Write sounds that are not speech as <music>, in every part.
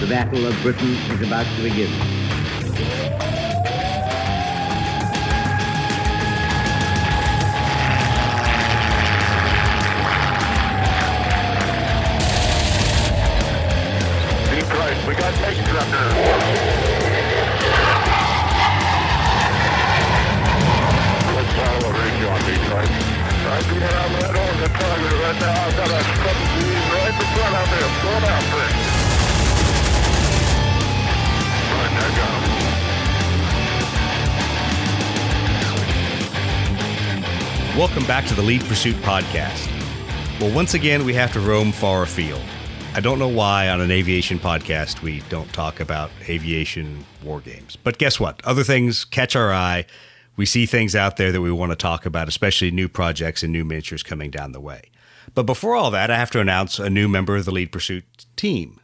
The Battle of Britain is about to begin. Deep we got tanks up there. Let's follow a range on Christ. I do not have that on the target right now. I've got a couple of right in front of me. I'm going after Welcome back to the Lead Pursuit Podcast. Well, once again, we have to roam far afield. I don't know why on an aviation podcast we don't talk about aviation war games. But guess what? Other things catch our eye. We see things out there that we want to talk about, especially new projects and new miniatures coming down the way. But before all that, I have to announce a new member of the Lead Pursuit team.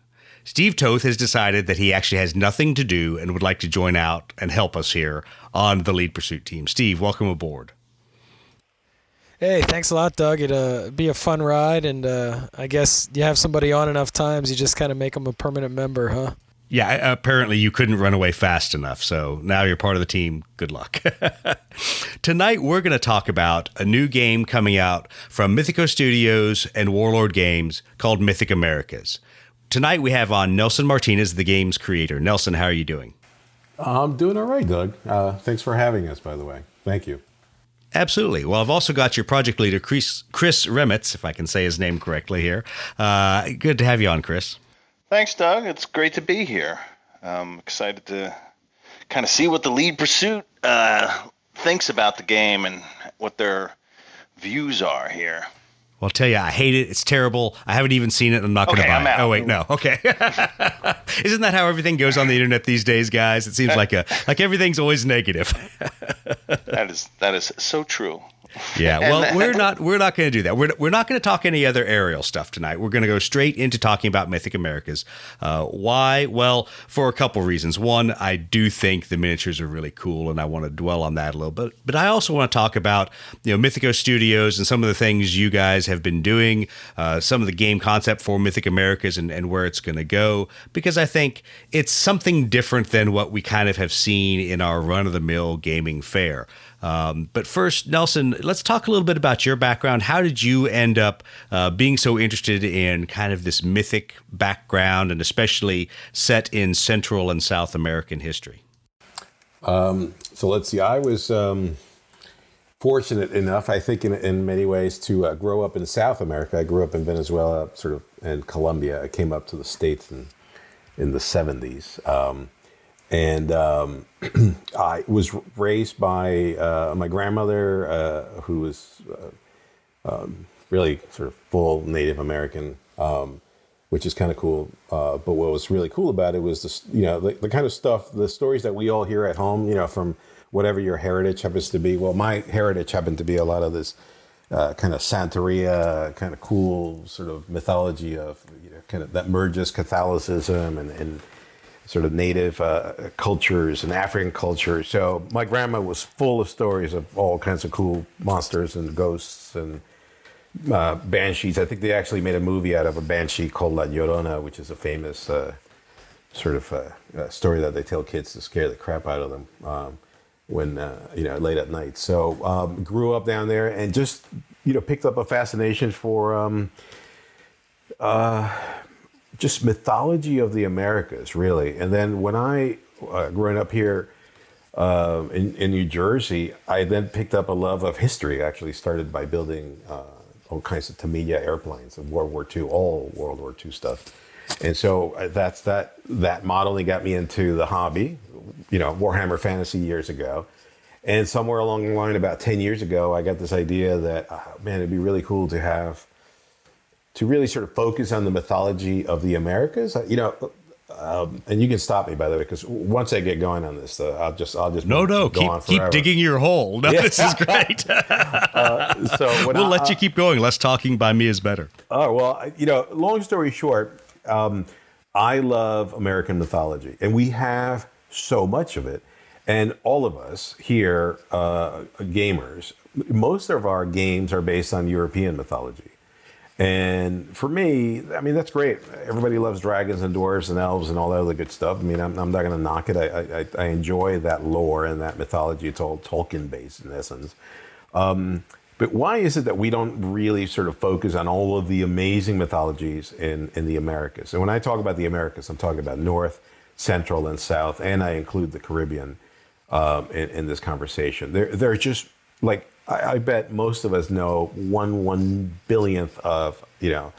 Steve Toth has decided that he actually has nothing to do and would like to join out and help us here on the Lead Pursuit team. Steve, welcome aboard. Hey, thanks a lot, Doug. It'll uh, be a fun ride, and uh, I guess you have somebody on enough times, you just kind of make them a permanent member, huh? Yeah, apparently you couldn't run away fast enough. So now you're part of the team. Good luck. <laughs> Tonight, we're going to talk about a new game coming out from Mythicos Studios and Warlord Games called Mythic Americas. Tonight, we have on Nelson Martinez, the game's creator. Nelson, how are you doing? I'm doing all right, Doug. Uh, thanks for having us, by the way. Thank you. Absolutely. Well, I've also got your project leader, Chris, Chris Remitz, if I can say his name correctly here. Uh, good to have you on, Chris. Thanks, Doug. It's great to be here. I'm excited to kind of see what the lead pursuit uh, thinks about the game and what their views are here. Well, I'll tell you, I hate it. It's terrible. I haven't even seen it. I'm not going to Okay, buy I'm it. out. Oh wait, no. Okay. <laughs> Isn't that how everything goes on the internet these days, guys? It seems like a like everything's always negative. <laughs> That is that is so true. Yeah, <laughs> well, we're not we're not going to do that. We're, we're not going to talk any other aerial stuff tonight. We're going to go straight into talking about Mythic Americas. Uh, why? Well, for a couple reasons. One, I do think the miniatures are really cool, and I want to dwell on that a little bit. But I also want to talk about you know Mythicos Studios and some of the things you guys have been doing, uh, some of the game concept for Mythic Americas, and, and where it's going to go. Because I think it's something different than what we kind of have seen in our run of the mill gaming fare. Um, but first, Nelson, let's talk a little bit about your background. How did you end up uh, being so interested in kind of this mythic background and especially set in Central and South American history? So let's see. I was um, fortunate enough, I think, in, in many ways, to uh, grow up in South America. I grew up in Venezuela, sort of, and Colombia. I came up to the States in, in the 70s. Um, and um, <clears throat> I was raised by uh, my grandmother, uh, who was uh, um, really sort of full Native American, um, which is kind of cool. Uh, but what was really cool about it was this, you know, the, the kind of stuff, the stories that we all hear at home, you know, from whatever your heritage happens to be. Well, my heritage happened to be a lot of this uh, kind of Santeria, kind of cool sort of mythology of, you know, kind of that merges Catholicism and, and sort of native uh, cultures and African cultures. So my grandma was full of stories of all kinds of cool monsters and ghosts and uh, banshees. I think they actually made a movie out of a banshee called La Llorona, which is a famous uh, sort of uh, uh, story that they tell kids to scare the crap out of them um, when uh, you know late at night. So um, grew up down there and just you know picked up a fascination for. Um, just mythology of the Americas, really. And then when I, uh, growing up here um in, in New Jersey, I then picked up a love of history. Actually, started by building uh, all kinds of Tamiya airplanes of World War II, all World War II stuff. And so uh, that's that. That modeling got me into the hobby, you know, Warhammer Fantasy years ago. And somewhere along the line, about ten years ago, I got this idea that uh, man, it'd be really cool to have to really sort of focus on the mythology of the Americas. Uh, You know, um, and you can stop me by the way, because once I get going on this, uh, I'll just I'll just No, no, keep keep digging your hole. No, Yeah. this is great. <laughs> So when we'll I- let you keep going. Less talking by me is better. Oh well, you know, long story short, um, I love American mythology, and we have so much of it. And all of us here, uh, gamers, most of our games are based on European mythology. And for me, I mean, that's great. Everybody loves dragons and dwarves and elves and all that other good stuff. I mean, I'm, I'm not going to knock it. I, I, I enjoy that lore and that mythology. It's all Tolkien based in essence. Um, but why is it that we don't really sort of focus on all of the amazing mythologies in, in the Americas? And when I talk about the Americas, I'm talking about North, Central, and South, and I include the Caribbean um, in, in this conversation. They're, they're just like I, I, bet most of us know one one billionth of you know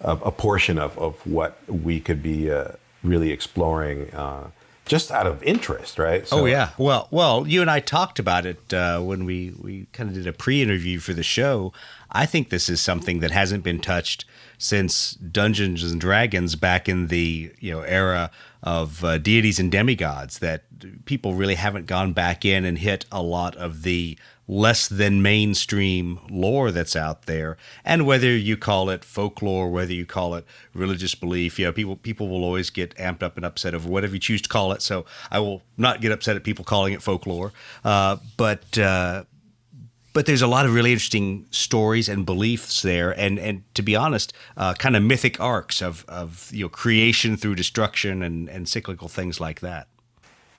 of a portion of, of what we could be uh, really exploring uh, just out of interest, right? So, oh yeah. Well, well, you and I talked about it uh, when we we kind of did a pre-interview for the show. I think this is something that hasn't been touched since Dungeons and Dragons back in the you know era of uh, deities and demigods. That people really haven't gone back in and hit a lot of the less than mainstream lore that's out there. And whether you call it folklore whether you call it religious belief you know people people will always get amped up and upset over whatever you choose to call it. So i will not get upset at people calling it folklore. Uh, but uh, but there's a lot of really interesting stories and beliefs there, and and to be honest, uh, kind of mythic arcs of of you know creation through destruction and and cyclical things like that.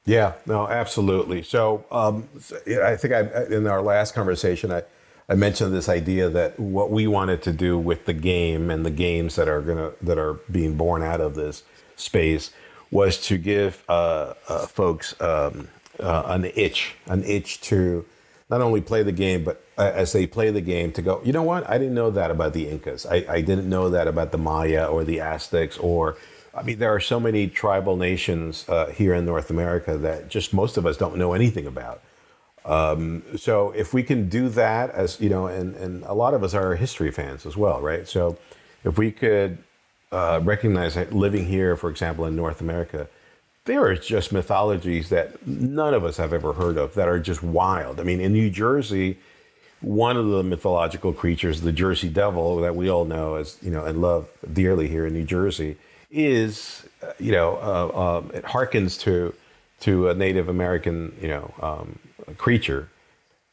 Yeah, no, absolutely. So um, I think I, in our last conversation, I, I mentioned this idea that what we wanted to do with the game and the games that are gonna that are being born out of this space was to give uh, uh, folks um, uh, an itch, an itch to not only play the game, but uh, as they play the game, to go, you know what? I didn't know that about the Incas. I, I didn't know that about the Maya or the Aztecs or I mean, there are so many tribal nations uh, here in North America that just most of us don't know anything about. Um, so if we can do that, as you know, and, and a lot of us are history fans as well, right? So if we could uh, recognize that living here, for example, in North America, there are just mythologies that none of us have ever heard of that are just wild. I mean, in New Jersey, one of the mythological creatures, the Jersey Devil, that we all know as you know and love dearly here in New Jersey, is, uh, you know, uh, um, it harkens to to a Native American, you know, um, creature,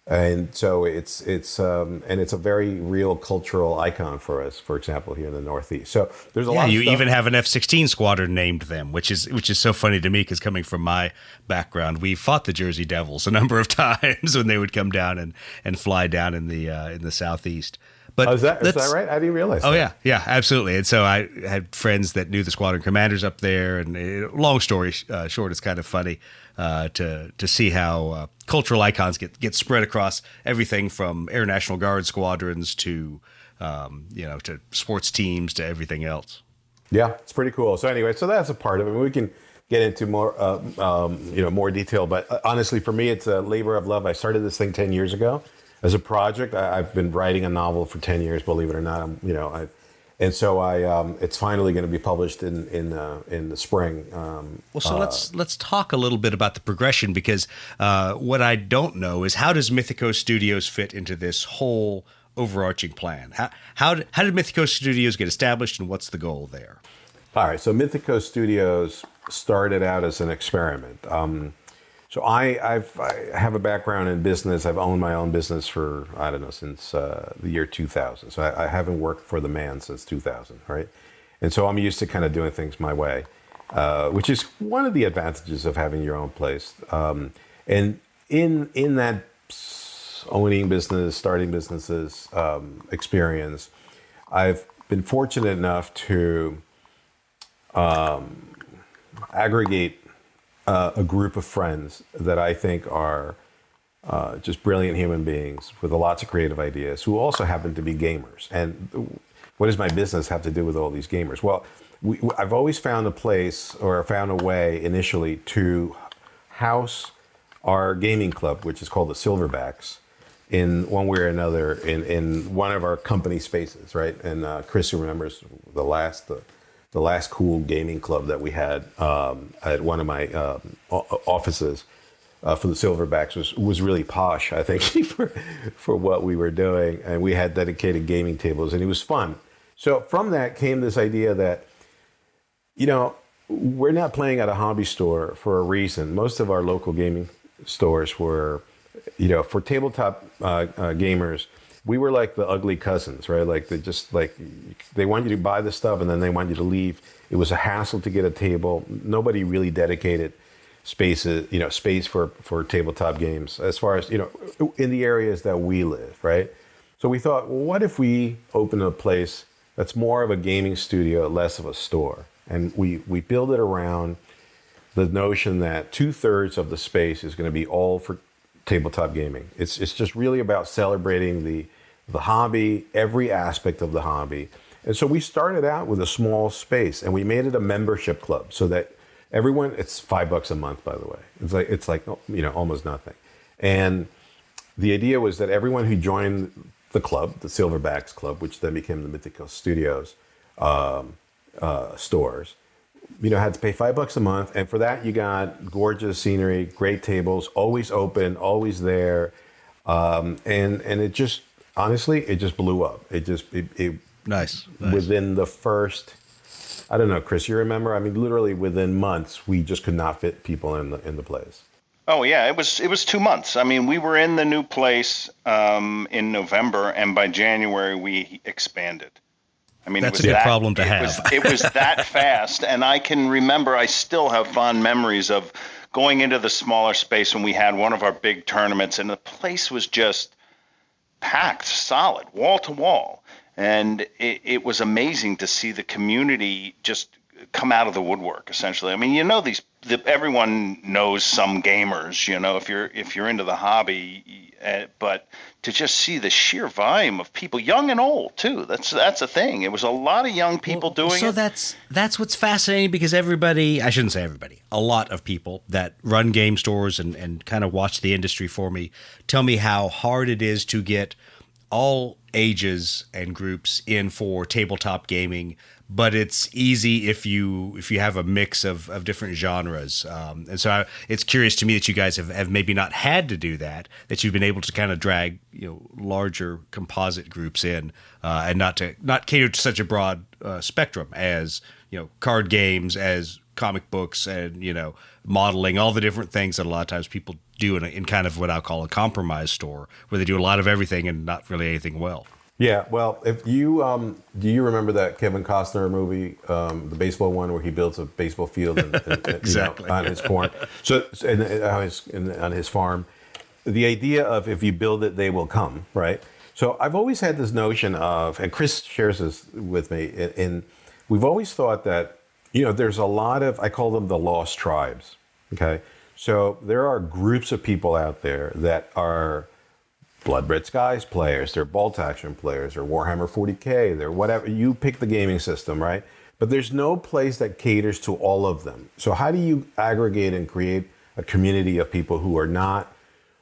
and so it's it's um, and it's a very real cultural icon for us. For example, here in the Northeast, so there's a yeah, lot. you even have an F-16 squadron named them, which is which is so funny to me because coming from my background, we fought the Jersey Devils a number of <laughs> times when they would come down and and fly down in the uh, in the southeast. But oh, is, that, is that right? I didn't realize. Oh that. yeah, yeah, absolutely. And so I had friends that knew the squadron commanders up there. And it, uh, long story uh, short, it's kind of funny uh, to to see how uh, cultural icons get get spread across everything from Air National Guard squadrons to um, you know to sports teams to everything else. Yeah, it's pretty cool. So anyway, so that's a part of it. We can get into more uh, um, you know more detail, but uh, honestly, for me, it's a labor of love. I started this thing ten years ago as a project. I, have been writing a novel for ten years, believe it or not. I'm, you know, I, and so I, um, it's finally going to be published in in uh, in the spring. Um, well, so uh, let's let's talk a little bit about the progression because uh, what I don't know is how does Mythicos Studios fit into this whole overarching plan? How how did, how did Mythicos Studios get established, and what's the goal there? All right, so Mythicos Studios started out as an experiment. Um, so I, I've, I have a background in business. I've owned my own business for I don't know since uh, the year 2000. So I, I, haven't worked for the man since 2000, right? And so I'm used to kind of doing things my way, uh, which is one of the advantages of having your own place. Um, and in in that owning business, starting businesses um, experience, I've been fortunate enough to um, aggregate uh, a group of friends that I think are uh, just brilliant human beings with lots of creative ideas who also happen to be gamers. And what does my business have to do with all these gamers? Well, we, I've always found a place or found a way initially to house our gaming club, which is called the Silverbacks, in one way or another in, in one of our company spaces, right? And uh, Chris, who remembers the last, the last cool gaming club that we had um, at one of my um, offices uh, for the Silverbacks was was really posh. I think <laughs> for for what we were doing, and we had dedicated gaming tables, and it was fun. So from that came this idea that, you know, we're not playing at a hobby store for a reason. Most of our local gaming stores were, you know, for tabletop uh, uh, gamers we were like the ugly cousins, right? Like they just like they want you to buy the stuff and then they want you to leave. It was a hassle to get a table. Nobody really dedicated spaces, uh, you know, space for for tabletop games as far as you know in the areas that we live, right? So we thought, well, what if we open a place that's more of a gaming studio, less of a store, and we we build it around the notion that two thirds of the space is going to be all for tabletop gaming. It's it's just really about celebrating the the hobby, every aspect of the hobby. And so we started out with a small space and we made it a membership club so that everyone it's 5 bucks a month by the way. It's like it's like you know almost nothing. And the idea was that everyone who joined the club, the Silverbacks Club, which then became the Mythicos Studios um, uh, stores, you know, had to pay five bucks a month, and for that you got gorgeous scenery, great tables, always open, always there, um, and and it just honestly, it just blew up. It just it, it nice, nice within the first. I don't know, Chris. You remember? I mean, literally within months, we just could not fit people in the in the place. Oh yeah, it was it was two months. I mean, we were in the new place um, in November, and by January we expanded. I mean, that's a good that, problem to it have. Was, it was that <laughs> fast, and I can remember. I still have fond memories of going into the smaller space when we had one of our big tournaments, and the place was just packed, solid, wall to wall, and it, it was amazing to see the community just come out of the woodwork. Essentially, I mean, you know, these the, everyone knows some gamers. You know, if you're if you're into the hobby, uh, but to just see the sheer volume of people, young and old too. That's that's a thing. It was a lot of young people well, doing so it. So that's that's what's fascinating because everybody, I shouldn't say everybody, a lot of people that run game stores and and kind of watch the industry for me tell me how hard it is to get all ages and groups in for tabletop gaming but it's easy if you if you have a mix of, of different genres. Um, and so I, it's curious to me that you guys have, have maybe not had to do that, that you've been able to kind of drag you know larger composite groups in, uh, and not to not cater to such a broad uh, spectrum as you know card games, as comic books, and you know modeling, all the different things that a lot of times people do in, a, in kind of what I'll call a compromise store, where they do a lot of everything and not really anything well. Yeah, well, if you um, do you remember that Kevin Costner movie, um, the baseball one, where he builds a baseball field and, and, exactly. you know, on his corn, so and, on his on his farm. The idea of if you build it, they will come, right? So I've always had this notion of, and Chris shares this with me, and we've always thought that you know there's a lot of I call them the lost tribes. Okay, so there are groups of people out there that are Blood Red Skies players, they're Bolt Action players, or Warhammer 40k, they're whatever. You pick the gaming system, right? But there's no place that caters to all of them. So how do you aggregate and create a community of people who are not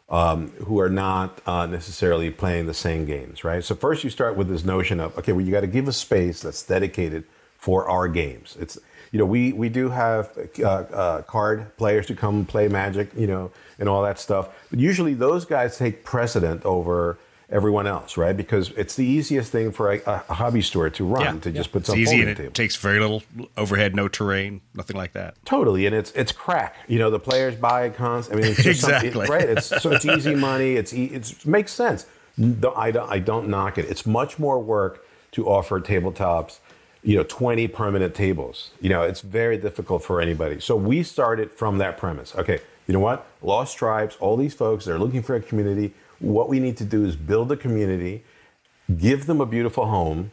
um, who are not uh, necessarily playing the same games, right? So first you start with this notion of okay, well you got to give a space that's dedicated for our games. It's you know, we we do have uh, uh, card players to come play Magic, you know, and all that stuff. But usually those guys take precedent over everyone else, right? Because it's the easiest thing for a, a hobby store to run yeah, to yeah. just put some it's easy and it table. takes very little overhead, no terrain, nothing like that. Totally, and it's it's crack. You know, the players buy cons. I mean, it's just <laughs> exactly right. It's so it's easy money. It's it makes sense. I don't, I don't knock it. It's much more work to offer tabletops you know 20 permanent tables. You know it's very difficult for anybody. So we started from that premise. Okay you know what? Lost tribes all these folks they're looking for a community. What we need to do is build a community give them a beautiful home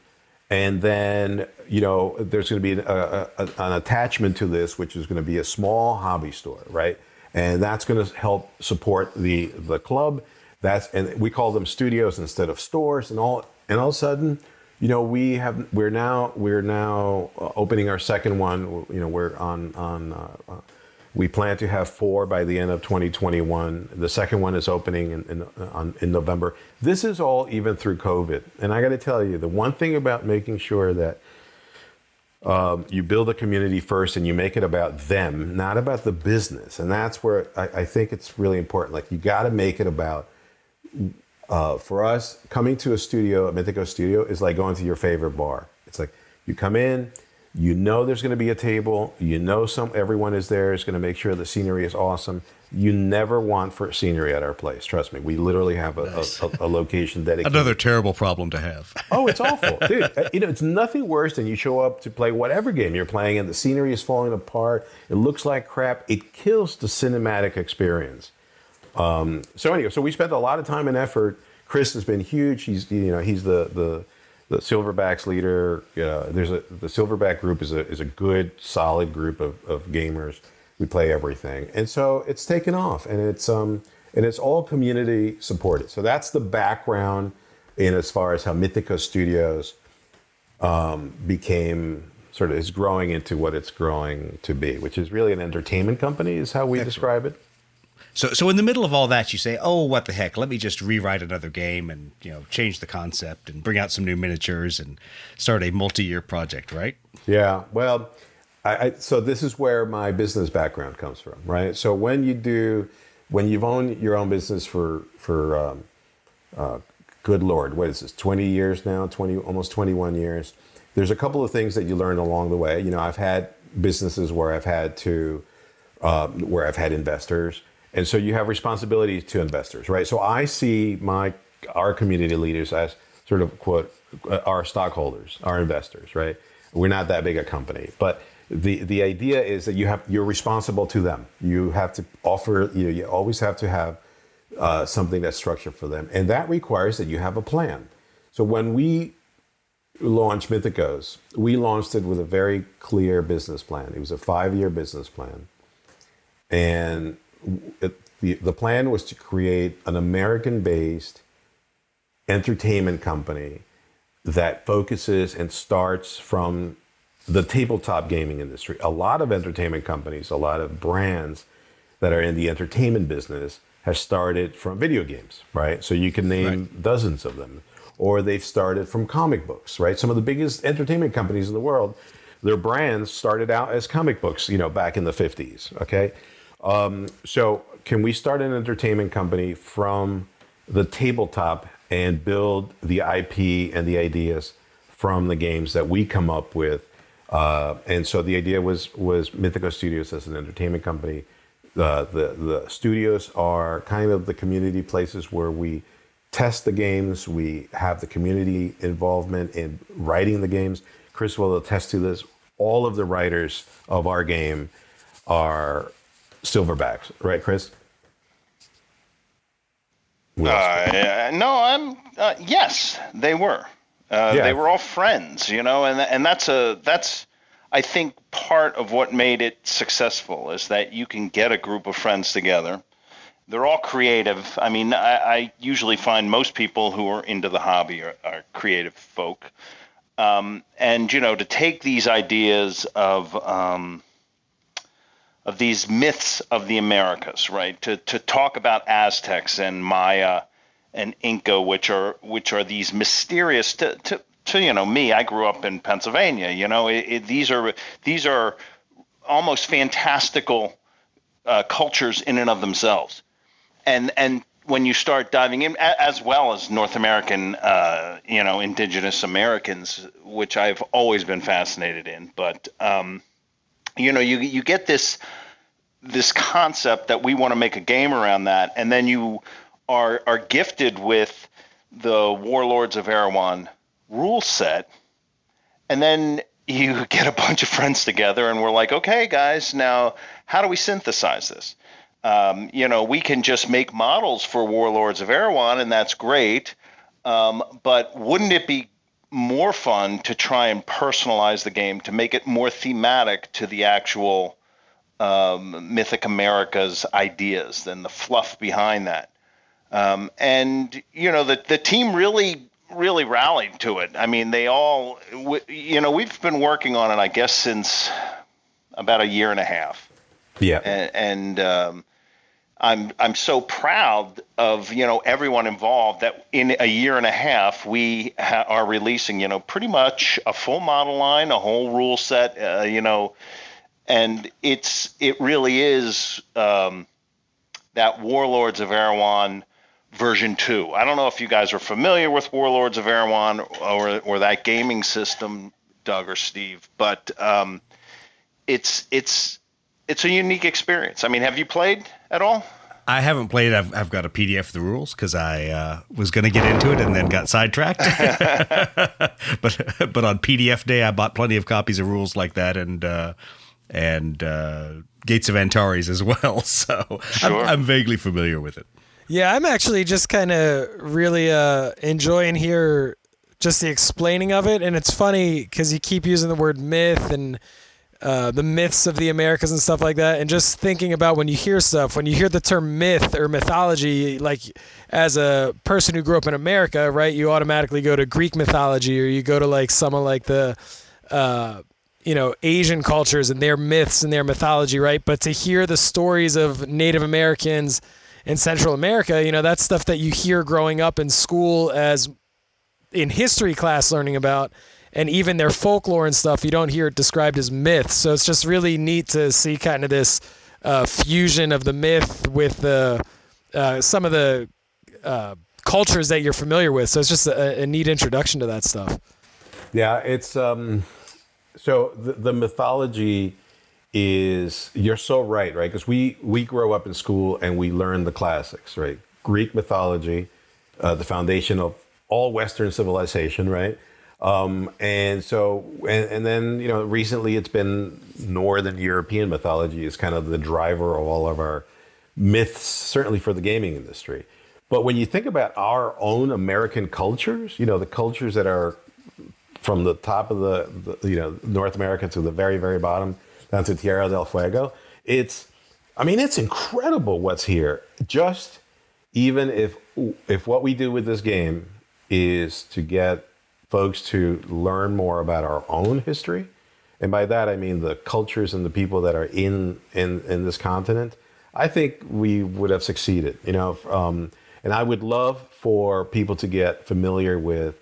and then you know there's going to be a, a, an attachment to this which is going to be a small hobby store right? And that's going to help support the the club. That's and we call them studios instead of stores. And all and all of a sudden you know, we have we're now we're now uh, opening our second one. You know, we're on on. Uh, uh, we plan to have four by the end of 2021. The second one is opening in in, on, in November. This is all even through COVID. And I got to tell you, the one thing about making sure that um, you build a community first and you make it about them, not about the business. And that's where I, I think it's really important. Like you got to make it about uh, for us, coming to a studio, a Mythicos studio, is like going to your favorite bar. It's like you come in, you know there's going to be a table, you know some everyone is there is going to make sure the scenery is awesome. you never want for scenery at our place. Trust me, we literally have a, nice. a, a, a, location dedicated. Another terrible problem to have. <laughs> oh, it's awful, dude. Uh, you know, it's nothing worse than you show up to play whatever game you're playing, and the scenery is falling apart. It looks like crap. It kills the cinematic experience. Um, so anyway, so we spent a lot of time and effort. Chris has been huge. He's you know he's the the the Silverbacks leader. Uh, there's a the Silverback group is a is a good solid group of, of gamers we play everything, and so it's taken off, and it's um and it's all community supported. So that's the background in as far as how Mythicos Studios um, became sort of is growing into what it's growing to be, which is really an entertainment company, is how we Excellent. describe it. So, so in the middle of all that, you say, "Oh, what the heck? Let me just rewrite another game and you know change the concept and bring out some new miniatures and start a multi-year project." Right? Yeah. Well, I, I, so this is where my business background comes from, right? So when you do, when you've owned your own business for for um, uh, good lord, what is this? Twenty years now, twenty almost twenty one years. There's a couple of things that you learn along the way. You know, I've had businesses where I've had to uh, where I've had investors, and so you have responsibilities to investors, right? So I see my our community leaders as sort of quote uh, our stockholders, our investors, right? We're not that big a company, but the the idea is that you have you're responsible to them. You have to offer. You know, you always have to have uh, something that's structured for them, and that requires that you have a plan. So when we launched Mythicos, we launched it with a very clear business plan. It was a five year business plan, and it, the the plan was to create an American based entertainment company that focuses and starts from the tabletop gaming industry. A lot of entertainment companies, a lot of brands that are in the entertainment business have started from video games, right? So you can name right. dozens of them. Or they've started from comic books, right? Some of the biggest entertainment companies in the world, their brands started out as comic books, you know, back in the 50s, okay? Um, so can we start an entertainment company from the tabletop and build the IP and the ideas from the games that we come up with uh, and so the idea was was Mythicos Studios as an entertainment company. Uh, the the studios are kind of the community places where we test the games. We have the community involvement in writing the games. Chris will attest to this. All of the writers of our game are silverbacks, right, Chris? Uh, no, I'm. Uh, yes, they were. Uh, yeah. They were all friends, you know, and and that's a that's I think part of what made it successful is that you can get a group of friends together. They're all creative. I mean, I, I usually find most people who are into the hobby are, are creative folk, um, and you know, to take these ideas of um, of these myths of the Americas, right? To to talk about Aztecs and Maya and Inca, which are which are these mysterious to, to, to you know me. I grew up in Pennsylvania. You know, it, it, these are these are almost fantastical uh, cultures in and of themselves, and and when you start diving in, as well as North American, uh, you know, indigenous Americans, which I've always been fascinated in, but um, you know, you you get this this concept that we want to make a game around that, and then you are are gifted with the Warlords of Erewhon rule set, and then you <laughs> get a bunch of friends together, and we're like, okay, guys, now how do we synthesize this? Um, you know, we can just make models for Warlords of Erewhon, and that's great. Um, but wouldn't it be more fun to try and personalize the game to make it more thematic to the actual um, Mythic America's ideas than the fluff behind that? Um, and you know the the team really really rallied to it. I mean, they all you know we've been working on it, I guess, since about a year and a half. Yeah, and, and um, I'm I'm so proud of you know everyone involved that in a year and a half we ha- are releasing you know pretty much a full model line, a whole rule set, uh, you know, and it's it really is um, that Warlords of Erewhon version 2. I don't know if you guys are familiar with Warlords of Erewhon or, or that gaming system, Doug or Steve, but um, it's it's it's a unique experience. I mean, have you played at all? I haven't played. I've, I've got a PDF of the rules because I uh, was going to get into it and then got sidetracked. <laughs> <laughs> but but on PDF day, I bought plenty of copies of rules like that and uh, and uh, Gates of Antares as well. <laughs> So Sure. I'm, I'm vaguely familiar with it. Yeah, I'm actually just kind of really uh, enjoying here just the explaining of it, and it's funny because you keep using the word myth and uh, the myths of the Americas and stuff like that, and just thinking about when you hear stuff, when you hear the term myth or mythology, like as a person who grew up in America, right, you automatically go to Greek mythology or you go to like some of like the uh, you know Asian cultures and their myths and their mythology, right? But to hear the stories of Native Americans in Central America, you know that's stuff that you hear growing up in school as in history class learning about, and even their folklore and stuff. You don't hear it described as myths, so it's just really neat to see kind of this uh, fusion of the myth with the uh, some of the uh, cultures that you're familiar with. So it's just a, a neat introduction to that stuff. Yeah, it's um, so the, the mythology is you're so right, right? Because we we grow up in school and we learn the classics, right? Greek mythology, uh, the foundation of all Western civilization, right? Um, and so, and, and then you know, recently it's been Northern European mythology is kind of the driver of all of our myths, certainly for the gaming industry. But when you think about our own American cultures, you know, the cultures that are from the top of the, the you know North America to the very very bottom down to Tierra del Fuego. It's I mean it's incredible what's here. Just even if if what we do with this game is to get folks to learn more about our own history, and by that I mean the cultures and the people that are in in in this continent, I think we would have succeeded. You know, um, and I would love for people to get familiar with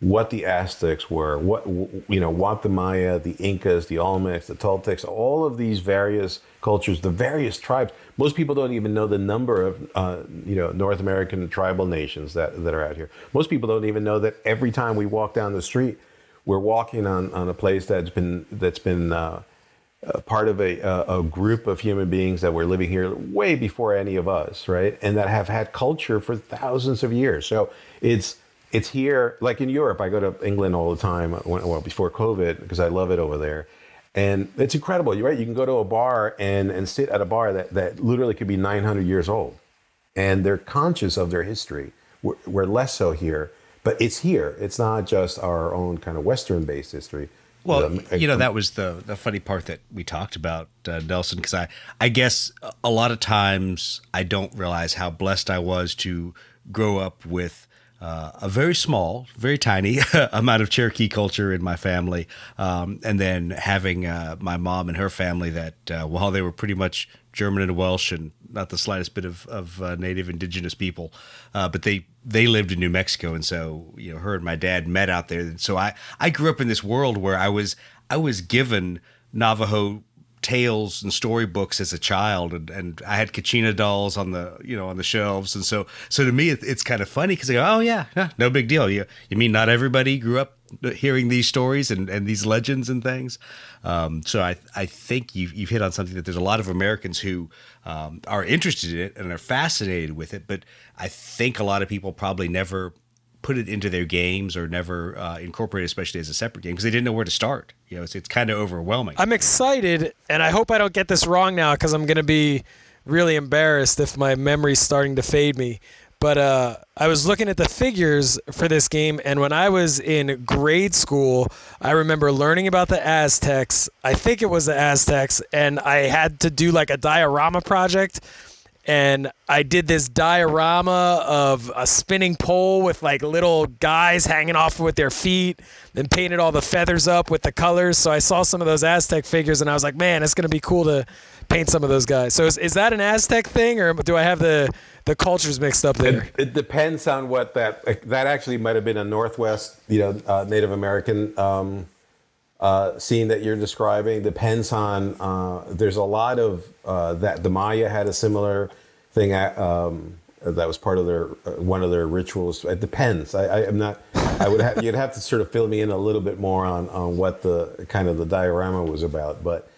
what the Aztecs were, what you know, what the Maya, the Incas, the Olmecs, the Toltecs, all of these various cultures, the various tribes. Most people don't even know the number of uh, you know North American tribal nations that, that are out here. Most people don't even know that every time we walk down the street, we're walking on, on a place that's been that's been uh, part of a, a group of human beings that were living here way before any of us, right? And that have had culture for thousands of years. So it's it's here, like in Europe. I go to England all the time. Well, before COVID, because I love it over there, and it's incredible. You're right. You can go to a bar and and sit at a bar that that literally could be 900 years old, and they're conscious of their history. We're, we're less so here, but it's here. It's not just our own kind of Western-based history. Well, Um, you know that was the the funny part that we talked about uh, Nelson because I I guess a lot of times I don't realize how blessed I was to grow up with uh, a very small, very tiny <laughs> amount of Cherokee culture in my family, um, and then having uh, my mom and her family that uh, while they were pretty much German and Welsh and not the slightest bit of, of uh, native indigenous people, uh, but they they lived in New Mexico, and so you know her and my dad met out there. And so I I grew up in this world where I was I was given Navajo tales and storybooks as a child and, and I had Kachina dolls on the you know on the shelves. And so so to me it, it's kind of funny because I go oh yeah, yeah no big deal. You you mean not everybody grew up hearing these stories and, and these legends and things? Um, so I I think you've, you've hit on something that there's a lot of Americans who um, are interested in it and are fascinated with it but I think a lot of people probably never put it into their games or never uh, incorporate it, especially as a separate game because they didn't know where to start. You know, it's, it's kind of overwhelming. I'm excited, and I hope I don't get this wrong now because I'm gonna be really embarrassed if my memory's starting to fade me. But uh, I was looking at the figures for this game, and when I was in grade school, I remember learning about the Aztecs. I think it was the Aztecs, and I had to do like a diorama project and I did this diorama of a spinning pole with like little guys hanging off with their feet and painted all the feathers up with the colors. So I saw some of those Aztec figures and I was like, man, it's going to be cool to paint some of those guys. So is, is that an Aztec thing or do I have the, the cultures mixed up there? It, it depends on what that that actually might have been a Northwest, you know, uh, Native American um, uh, scene that you're describing. Depends on. Uh, there's a lot of uh, that. The Maya had a similar thing uh, um, that was part of their uh, one of their rituals. It depends. I, I am not. I would have. <laughs> You'd have to sort of fill me in a little bit more on on what the kind of the diorama was about, but.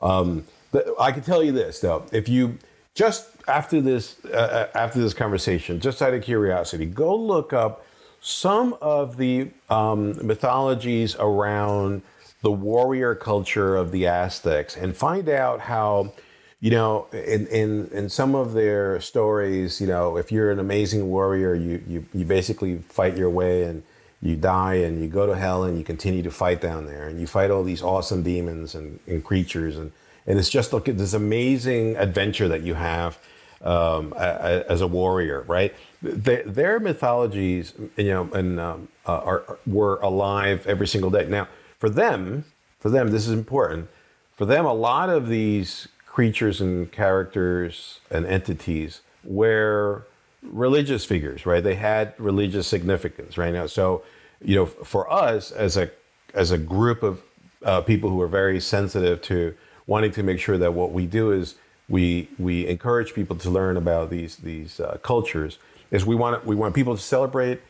Um, The, I can tell you this though: if you just after this uh, after this conversation, just out of curiosity, go look up some of the um, mythologies around the warrior culture of the Aztecs and find out how, you know, in, in, in some of their stories, you know, if you're an amazing warrior, you, you, you basically fight your way and you die and you go to hell and you continue to fight down there and you fight all these awesome demons and, and creatures and, and it's just at this amazing adventure that you have um, as a warrior, right? Their, their mythologies, you know, and um, uh, are were alive every single day. Now, for them, for them, this is important. For them, a lot of these creatures and characters and entities were religious figures, right? They had religious significance, right? Now, so you know, for us as a as a group of uh, people who are very sensitive to wanting to make sure that what we do is we we encourage people to learn about these these uh, cultures is we want we want people to celebrate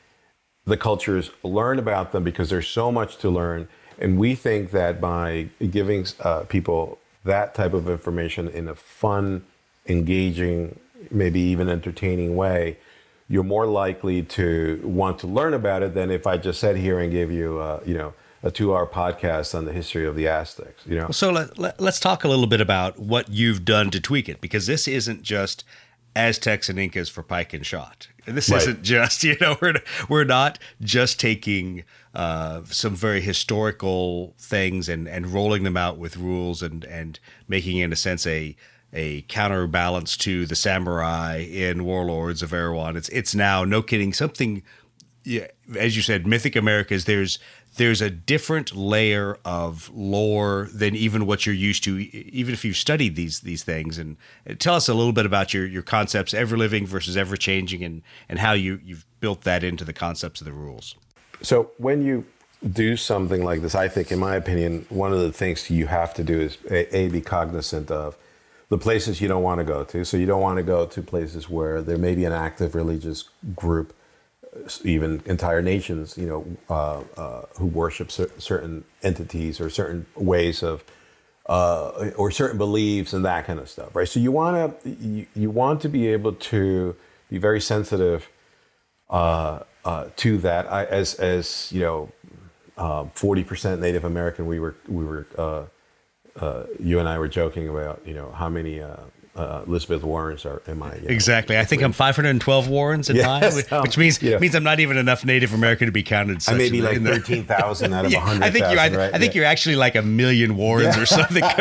the cultures, learn about them because there's so much to learn, and we think that by giving uh, people that type of information in a fun, engaging, maybe even entertaining way, you're more likely to want to learn about it than if I just sat here and gave you, uh, you know, a two-hour podcast on the history of the Aztecs. You know. So let, let, let's talk a little bit about what you've done to tweak it, because this isn't just Aztecs and Incas for pike and shot. This right. isn't just <laughs> you know we're we're not just taking uh, some very historical things and and rolling them out with rules and and making in a sense a a counterbalance to the samurai in Warlords of Erewhon. It's it's now no kidding something. Yeah, as you said, Mythic Americas. There's there's a different layer of lore than even what you're used to, even if you've studied these these things. And uh, tell us a little bit about your your concepts, ever living versus ever changing, and and how you you've built that into the concepts of the rules. So when you do something like this, I think, in my opinion, one of the things you have to do is a, a be cognizant of the places you don't want to go to. So you don't want to go to places where there may be an active religious group even entire nations, you know, uh, uh, who worship cer- certain entities or certain ways of, uh, or certain beliefs and that kind of stuff, right? So you want to you, you want to be able to be very sensitive uh, uh, to that. I, as as you know, um, forty percent Native American. We were we were uh, you and I were joking about you know how many uh, Elizabeth Warrens are in my. You know, exactly. I think I'm 512 Warrens in <laughs> yes, mine, um, which means yeah. means I'm not even enough Native American to be counted. I may be like 13,000 out of <laughs> yeah, 100,000. I think you're. I, right? I think yeah. you're actually like a million Warrens or something. <laughs>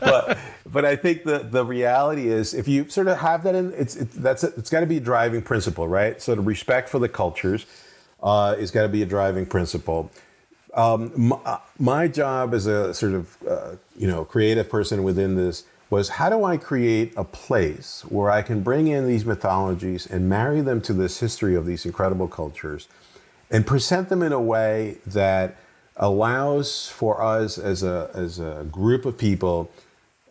but but I think the the reality is if you sort of have that in it's it, that's a, it's got to be a driving principle, right? So the respect for the cultures uh, is got to be a driving principle. Um, my, uh, my, job as a sort of uh, you know creative person within this was how do I create a place where I can bring in these mythologies and marry them to this history of these incredible cultures and present them in a way that allows for us as a, as a group of people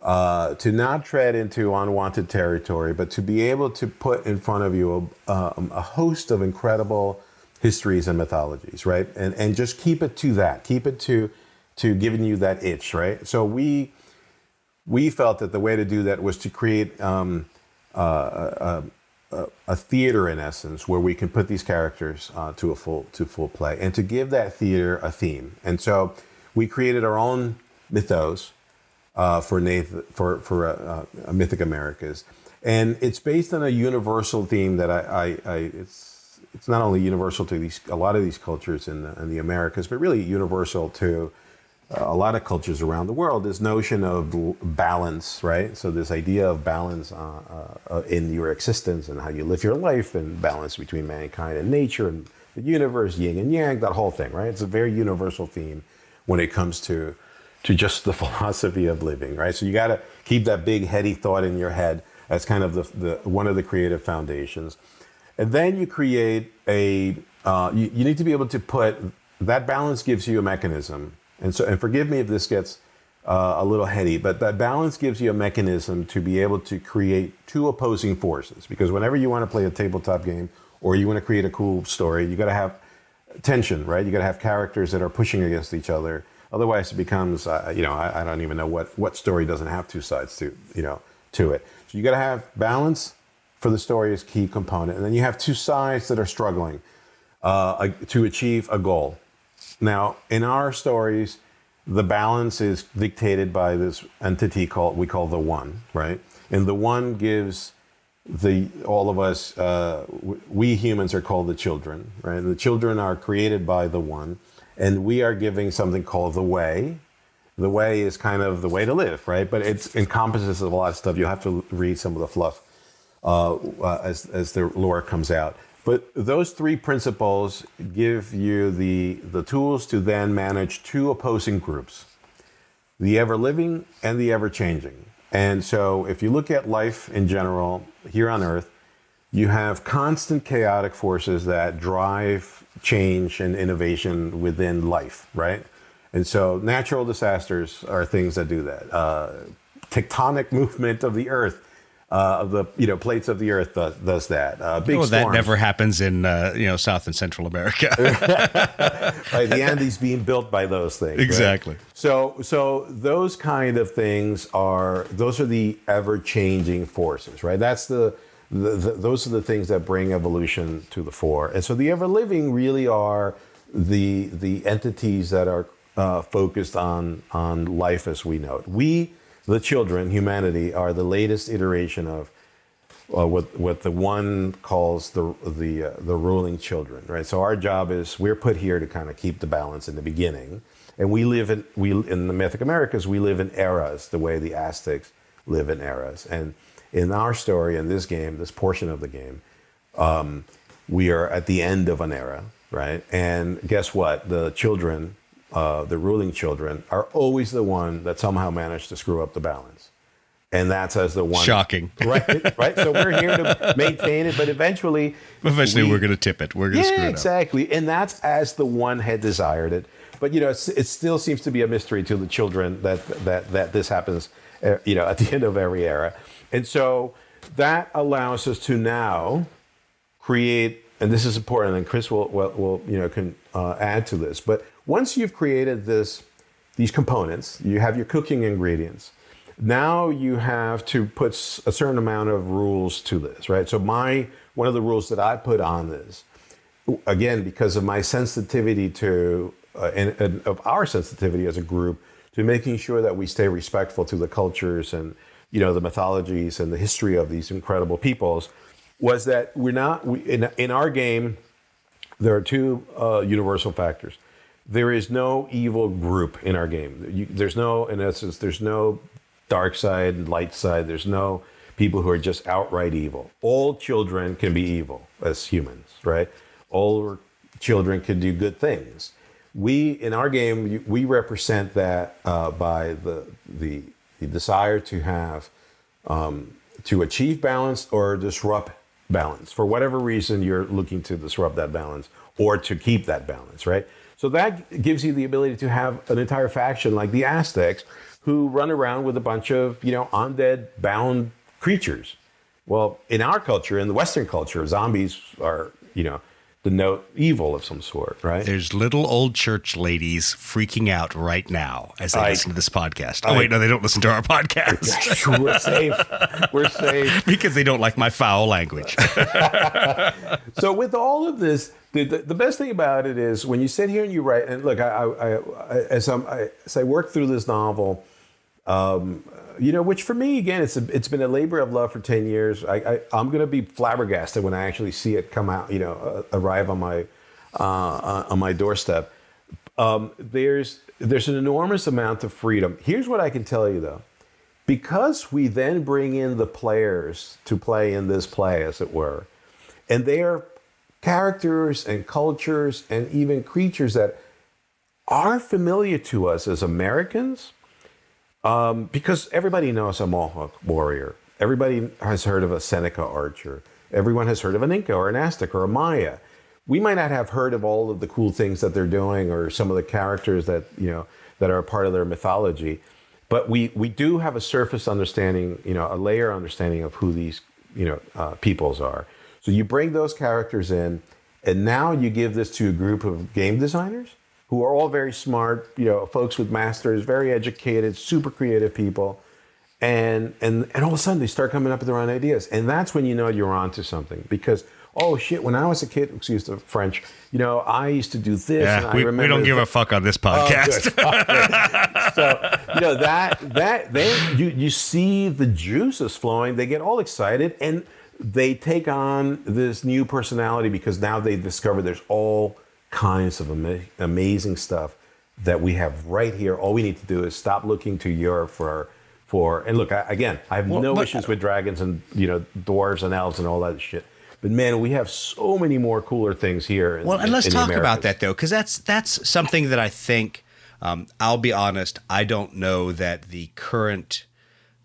uh, to not tread into unwanted territory, but to be able to put in front of you a, um, a host of incredible histories and mythologies, right? And, and just keep it to that, keep it to, to giving you that itch, right? So we, we felt that the way to do that was to create um, uh, a, a, a, theater in essence where we can put these characters uh, to a full to full play and to give that theater a theme. And so we created our own mythos uh, for Nathan, for for uh, uh, Mythic Americas, and it's based on a universal theme that I, I, I it's it's not only universal to these a lot of these cultures in the, in the Americas, but really universal to a lot of cultures around the world, this notion of balance, right? So this idea of balance uh, uh, in your existence and how you live your life, and balance between mankind and nature and the universe, yin and yang, that whole thing, right? It's a very universal theme when it comes to to just the <laughs> philosophy of living, right? So you got to keep that big heady thought in your head as kind of the, the one of the creative foundations, and then you create a. Uh, you, you need to be able to put that balance gives you a mechanism and so, and forgive me if this gets uh, a little heady, but that balance gives you a mechanism to be able to create two opposing forces. Because whenever you want to play a tabletop game or you want to create a cool story, you got to have tension, right? You got to have characters that are pushing against each other, Otherwise, it becomes uh, you know I, I don't even know what what story doesn't have two sides to you know to it. So you got to have balance for the story is key component, and then you have two sides that are struggling uh, to achieve a goal. Now, in our stories, the balance is dictated by this entity called we call the one, right? And the one gives the all of us uh, we humans are called the children, right? And the children are created by the one, and we are giving something called the way. The way is kind of the way to live, right? But it encompasses a lot of stuff. You have to read some of the fluff uh, uh, as as the lore comes out. But those three principles give you the, the tools to then manage two opposing groups the ever living and the ever changing. And so, if you look at life in general here on Earth, you have constant chaotic forces that drive change and innovation within life, right? And so, natural disasters are things that do that. Uh, tectonic <laughs> movement of the Earth uh, of the you know plates of the earth does, does that. Uh, big oh, that never happens in uh, you know South and Central America. <laughs> right, the Andes being built by those things. Exactly. Right? So so those kind of things are those are the ever changing forces, right? That's the, the, the those are the things that bring evolution to the fore, and so the ever living really are the the entities that are uh, focused on on life as we know it. We the children, humanity, are the latest iteration of uh, what what the one calls the the uh, the ruling children, right? So our job is we're put here to kind of keep the balance in the beginning, and we live in we in the mythic Americas we live in eras the way the Aztecs live in eras, and in our story in this game, this portion of the game, um, we are at the end of an era, right? And guess what? The children uh, the ruling children are always the one that somehow managed to screw up the balance. And that's as the one. Shocking. <laughs> Right. Right. So we're here to <laughs> maintain it, but eventually. Eventually, we, are going to tip it. We're going to yeah, screw it exactly. And that's as the one had desired it. But, you know, it still seems to be a mystery to the children that, that, that this happens, uh, you know, at the <laughs> end of every era. And so that allows us to now create, and this is important, and Chris will, will, will you know, can uh, add to this, but once you've created this, these components, you have your cooking ingredients. Now you have to put a certain amount of rules to this, right? So my one of the rules that I put on this, again, because of my sensitivity to uh, and, and of our sensitivity as a group to making sure that we stay respectful to the cultures and you know the mythologies and the history of these incredible peoples, was that we're not we, in in our game. There are two uh, universal factors there is no evil group in our game. You, there's no, in essence, there's no dark side light side. There's no people who are just outright evil. All children can be evil as humans, right? All children can do good things. We, in our game, we represent that uh, by the, the, the desire to have, um, to achieve balance or disrupt balance. For whatever reason, you're looking to disrupt that balance or to keep that balance, right? So that gives you the ability to have an entire faction like the Aztecs who run around with a bunch of, you know, undead bound creatures. Well, in our culture, in the Western culture, zombies are, you know, denote evil of some sort, right? There's little old church ladies freaking out right now as they I, listen to this podcast. Oh, I, wait, no, they don't listen to our podcast. <laughs> We're safe. We're safe. <laughs> because they don't like my foul language. <laughs> so, with all of this, the, the, the, best thing about it is when you sit here and you write, and look, I, I, I as, i as I work through this novel, um, you know, which for me, again, it's a, it's been a labor of love for ten years. I, I am going to be flabbergasted when I actually see it come out, you know, uh, arrive on my uh, uh, on my doorstep. Um, there's there's an enormous amount of freedom. Here's what I can tell you though, because we then bring in the players to play in this play, as it were, and they are characters and cultures and even creatures that are familiar to us as Americans um, because everybody knows a Mohawk warrior. Everybody has heard of a Seneca archer. Everyone has heard of an Inca or an Aztec or a Maya. We might not have heard of all of the cool things that they're doing or some of the characters that you know that are part of their mythology, but we we do have a surface understanding, you know, a layer understanding of who these you know uh, peoples are. So you bring those characters in, and now you give this to a group of game designers who are all very smart, you know, folks with masters, very educated, super creative people. And, and, and all of a sudden they start coming up with their own ideas. And that's when you know you're onto something because oh shit, when I was a kid, excuse the French, you know, I used to do this. and Yeah, we, we don't give a fuck on this Oh, podcast. <laughs> good. so you know that that they you you see the juices flowing. They get all excited and they take on this new personality because now they discover there's all kinds of ama- amazing stuff that we have right here. All we need to do is stop looking to Europe for for and look I, again. I have no but- issues with dragons and you know dwarves and elves and all that shit. But man, we have so many more cooler things here. in- Well, and let's talk about that though, because that's that's something that I think. Um, I'll be honest. I don't know that the current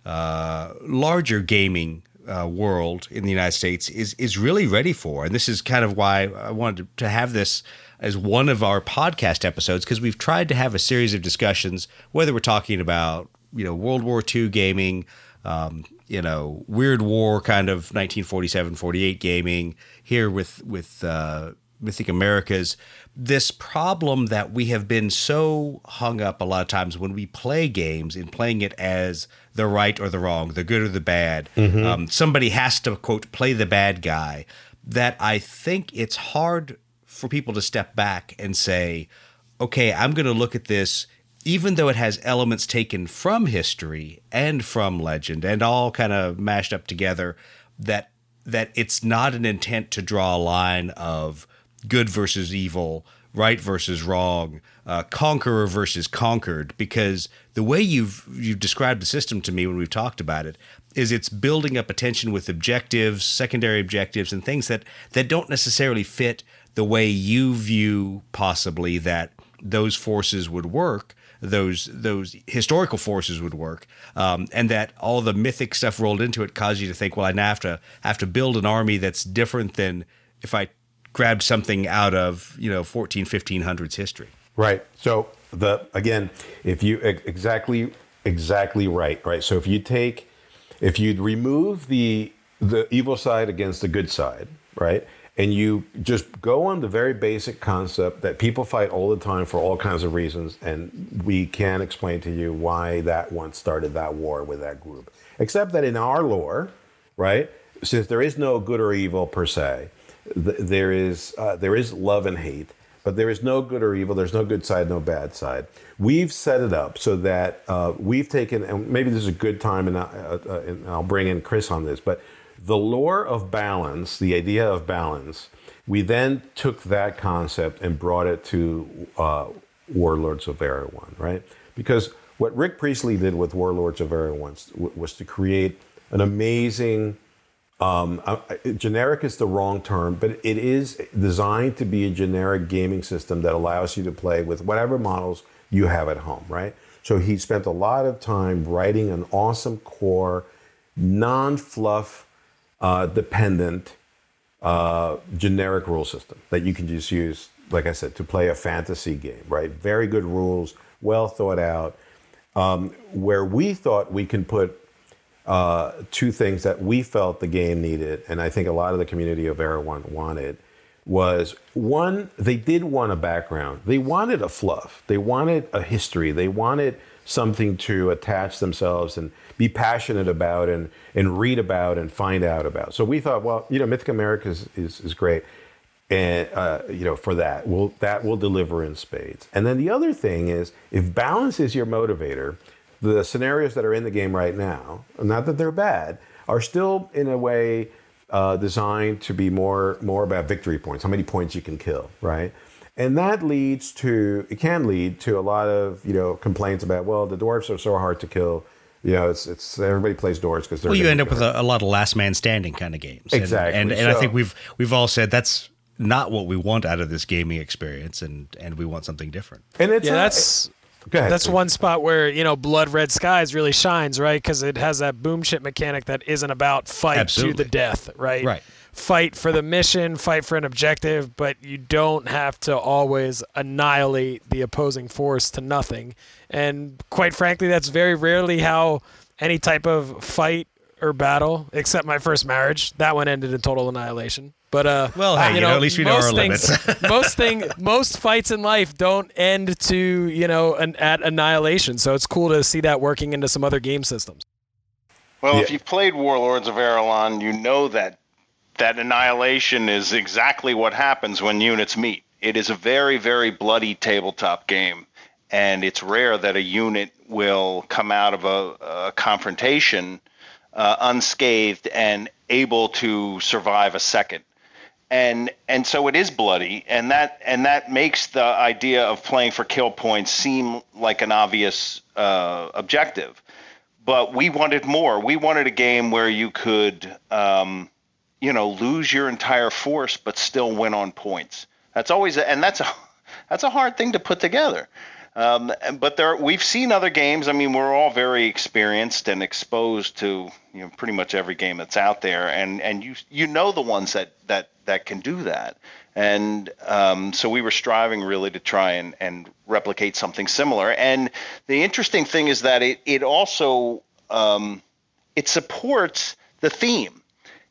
uh, larger gaming uh, world in the United States is is really ready for, and this is kind of why I wanted to have this as one of our podcast episodes because we've tried to have a series of discussions, whether we're talking about you know World War II gaming, um, you know Weird War kind of 1947 48 gaming here with with uh, Mythic Americas. This problem that we have been so hung up a lot of times when we play games in playing it as the right or the wrong, the good or the bad. Um, somebody has to quote play the bad guy. That I think it's hard for people to step back and say, okay, I'm going to look at this, even though it has elements taken from history and from legend and all kind of mashed up together, that that it's not an intent to draw a line of good versus evil, right versus wrong, uh, conqueror versus conquered, because the way you've you've described the system to me when we've talked about it is it's building up attention with objectives, secondary objectives, and things that that don't necessarily fit the way you view possibly that those forces would work those those historical forces would work, um, and that all the mythic stuff rolled into it caused you to think, well, I now have to have to build an army that's different than if I grabbed something out of you know 14 1500s history. Right. So the again, if you exactly exactly right, right. So if you take if you remove the the evil side against the good side, right? And you just go on the very basic concept that people fight all the time for all kinds of reasons, and we can explain to you why that once started that war with that group. Except that in our lore, right, since there is no good or evil per se, th- there is uh, there is love and hate, but there is no good or evil. There's no good side, no bad side. We've set it up so that uh, we've taken, and maybe this is a good time, and, I, uh, uh, and I'll bring in Chris on this, but the lore of balance, the idea of balance, we then took that concept and brought it to uh, Warlords of Erewhon, right? Because what Rick Priestley did with Warlords of Erewhon was, was to create an amazing um, uh, generic is the wrong term, but it is designed to be a generic gaming system that allows you to play with whatever models you have at home, right? So he spent a lot of time writing an awesome core, non-fluff uh, dependent uh, generic rule system that you can just use, like I said, to play a fantasy game, right? Very good rules, well thought out. Um, where we thought we can put uh, two things that we felt the game needed, and I think a lot of the community of Erewhon wanted, was one, they did want a background. They wanted a fluff. They wanted a history. They wanted something to attach themselves and be passionate about and, and read about and find out about. So we thought, well, you know, Mythic America is, is, is great. And, uh, you know, for that, will that will deliver in spades. And then the other thing is, if balance is your motivator, the scenarios that are in the game right now, not that they're bad, are still in a way uh, designed to be more more about victory points, how many points you can kill, right? And that leads to it can lead to a lot of you know complaints about well the dwarfs are so hard to kill, you know it's it's everybody plays dwarves because Well, you end up with a, a lot of last man standing kind of games. And- Exactly. And, and, I So- think we've we've all said that's not what we want out of this gaming experience, and and we want something different. and it's Yeah, a- that's go ahead, that's Steve. one spot where you know Blood Red Skies really shines, right? Because it has that boom shit mechanic that isn't about fight Absolutely. to the death, right? Right. Fight for the mission, fight for an objective, but you don't have to always annihilate the opposing force to nothing. And quite frankly, that's very rarely how any type of fight or battle, except my first marriage. That one ended in total annihilation. But uh, Well, hey, you know, at least we know most our things, <laughs> most thing, most fights in life don't end to you know an, at annihilation. So it's cool to see that working into some other game systems. Well, if you've played Warlords of Erewhon, you know that that annihilation is exactly what happens when units meet. It is a very, very bloody tabletop game, and it's rare that a unit will come out of a, a confrontation uh, unscathed and able to survive a second. And and so it is bloody, and that and that makes the idea of playing for kill points seem like an obvious uh, objective but we wanted more. We wanted a game where you could, um, you know, lose your entire force but still win on points. That's always, a, and that's a <laughs> that's a hard thing to put together. Um, but there, we've seen other games. I mean, we're all very experienced and exposed to you know pretty much every game that's out there, and and you you know the ones that that that can do that. And um, so we were striving really to try and, and replicate something similar. And the interesting thing is that it it also um, it supports the theme.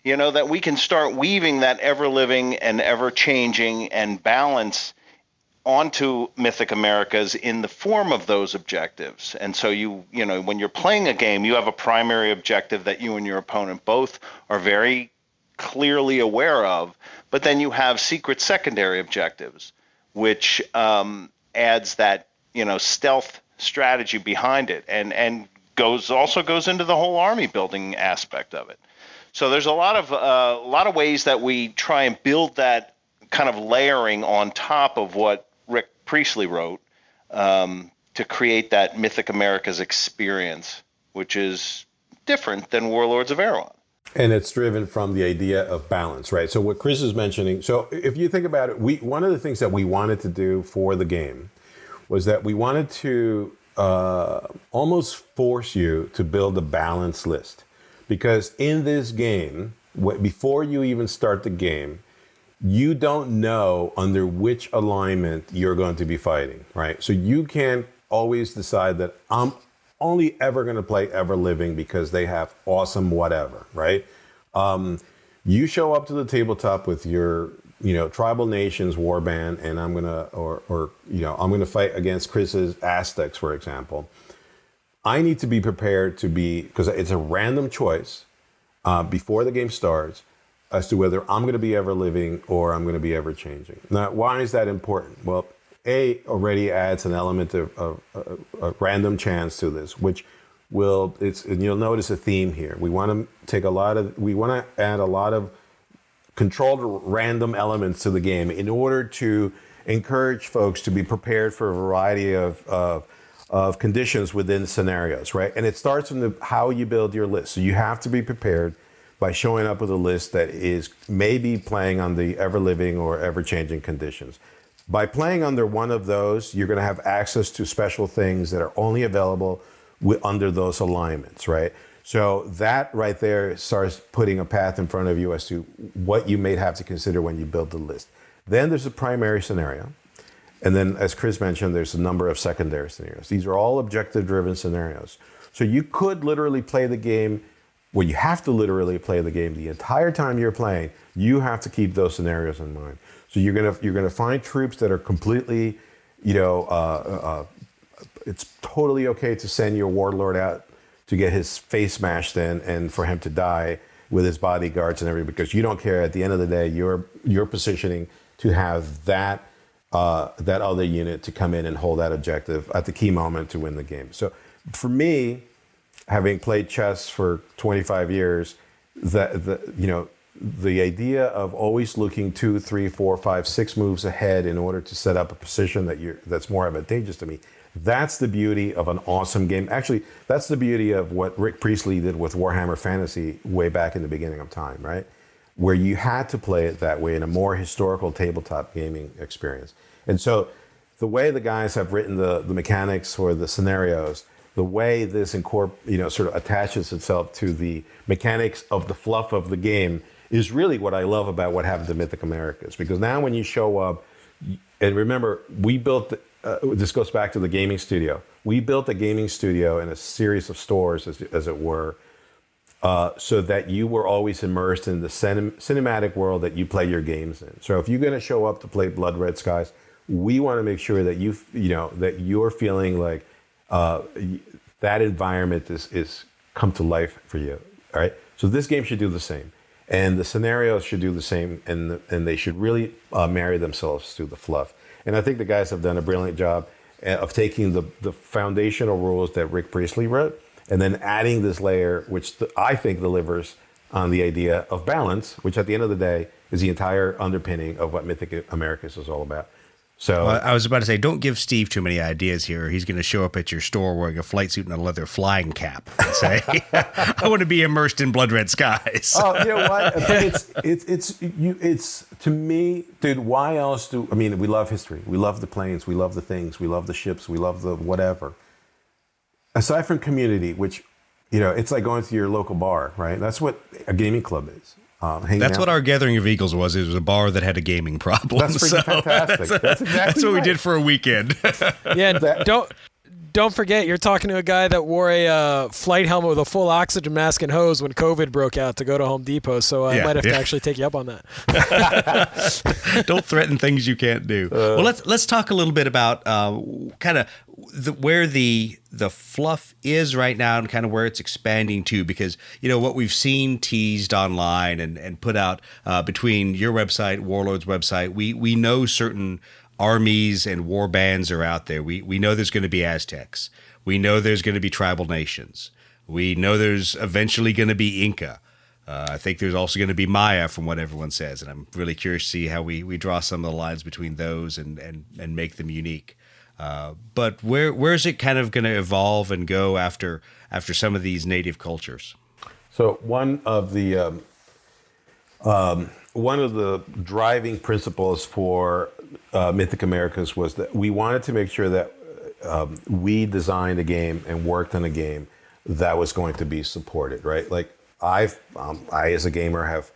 You know that we can start weaving that ever living and ever changing and balance onto Mythic Americas in the form of those objectives. And so you, you know, when you're playing a game, you have a primary objective that you and your opponent both are very clearly aware of, but then you have secret secondary objectives, which um, adds that, you know, stealth strategy behind it and and goes also goes into the whole army building aspect of it. So there's a lot of uh, a lot of ways that we try and build that kind of layering on top of what Rick Priestley wrote um, to create that Mythic America's experience, which is different than Warlords of Erewhon. And it's driven from the idea of balance, right? So what Chris is mentioning. So if you think about it, we one of the things that we wanted to do for the game was that we wanted to uh, almost force you to build a balance list, because in this game, before you even start the game, you don't know under which alignment you're going to be fighting, right? So you can't always decide that I'm only ever going to play Ever Living because they have awesome whatever, right? Um, you show up to the tabletop with your, you know, tribal nations warband, and I'm gonna, or, or you know, I'm gonna fight against Chris's Aztecs, for example. I need to be prepared to be because it's a random choice uh, before the game starts as to whether I'm going to be ever living or I'm going to be ever changing. Now, why is that important? Well, A already adds an element of, of, random chance to this, which will it's and you'll notice a theme here. We want to take a lot of we want to add a lot of controlled random elements to the game in order to encourage folks to be prepared for a variety of, of, of conditions within scenarios, right? And it starts from the, how you build your list. So you have to be prepared by showing up with a list that is maybe playing on the ever living or ever changing conditions. By playing under one of those, you're going to have access to special things that are only available wi- under those alignments, right? So that right there starts putting a path in front of you as to what you may have to consider when you build the list. Then there's a primary scenario. And then, as Chris mentioned, there's a number of secondary scenarios. These are all objective driven scenarios. So you could literally play the game, well, you have to literally play the game the entire time you're playing. You have to keep those scenarios in mind. So you're gonna you're gonna find troops that are completely, you know, uh, uh, it's totally okay to send your warlord out to get his face smashed in and for him to die with his bodyguards and everything because you don't care. At the end of the day, you're you're positioning to have that uh, that other unit to come in and hold that objective at the key moment to win the game. So for me, having played chess for 25 years, that the you know the idea of always looking two, three, four, five, six moves ahead in order to set up a position that you that's more advantageous to me. That's the beauty of an awesome game. Actually, that's the beauty of what Rick Priestley did with Warhammer Fantasy way back in the beginning of time, right? Where you had to play it that way in a more historical tabletop gaming experience. And so the way the guys have written the, the mechanics for the scenarios, the way this incorp- you know, sort of attaches itself to the mechanics of the fluff of the game is really what I love about what happened to Mythic Americas. Because now when you show up, and remember, we built, uh, this goes back to the gaming studio. We built a gaming studio in a series of stores, as, as it were, uh, so that you were always immersed in the cinem- cinematic world that you play your games in. So if you're going to show up to play Blood Red Skies, we want to make sure that you you know that you're feeling like uh, that environment is is come to life for you. All right. So this game should do the same, and the scenarios should do the same, and the, and they should really uh, marry themselves to the fluff. And I think the guys have done a brilliant job uh, of taking the the foundational rules that Rick Priestley wrote and then adding this layer, which th- I think delivers on the idea of balance, which at the end of the day is the entire underpinning of what Mythic Americas is all about. So Well, I was about to say, don't give Steve too many ideas here. He's going to show up at your store wearing a flight suit and a leather flying cap and say, <laughs> "I want to be immersed in blood red skies." oh, you know what? <laughs> But it's it's it's you. It's to me, dude. Why else do I mean? We love history. We love the planes. We love the things. We love the ships. We love the whatever. Aside from community, which you know, it's like going to your local bar, right? That's what a gaming club is. Um, hanging That's out. what our Gathering of Eagles was. It was a bar that had a gaming problem. That's <laughs> freaking fantastic. That's <laughs> exactly That's what we did for a weekend. <laughs> Yeah, and don't don't forget you're talking to a guy that wore a uh, flight helmet with a full oxygen mask and hose when COVID broke out to go to Home Depot. So I Yeah, might have yeah. to actually take you up on that. <laughs> don't threaten things you can't do. well, let's let's talk a little bit about uh, kind of the, where the the fluff is right now and kind of where it's expanding to because you know what we've seen teased online and and put out uh, between your website, Warlord's website. We we know certain armies and war bands are out there. We we know there's going to be Aztecs. We know there's going to be tribal nations. We know there's eventually going to be Inca. Uh, I think there's also going to be Maya, from what everyone says, and I'm really curious to see how we, we draw some of the lines between those and and, and make them unique. Uh, but where where's it kind of going to evolve and go after after some of these native cultures? So one of the um, um, one of the driving principles for uh, Mythic Americas was that we wanted to make sure that um, we designed a game and worked on a game that was going to be supported, right? Like I've, um, I as a gamer have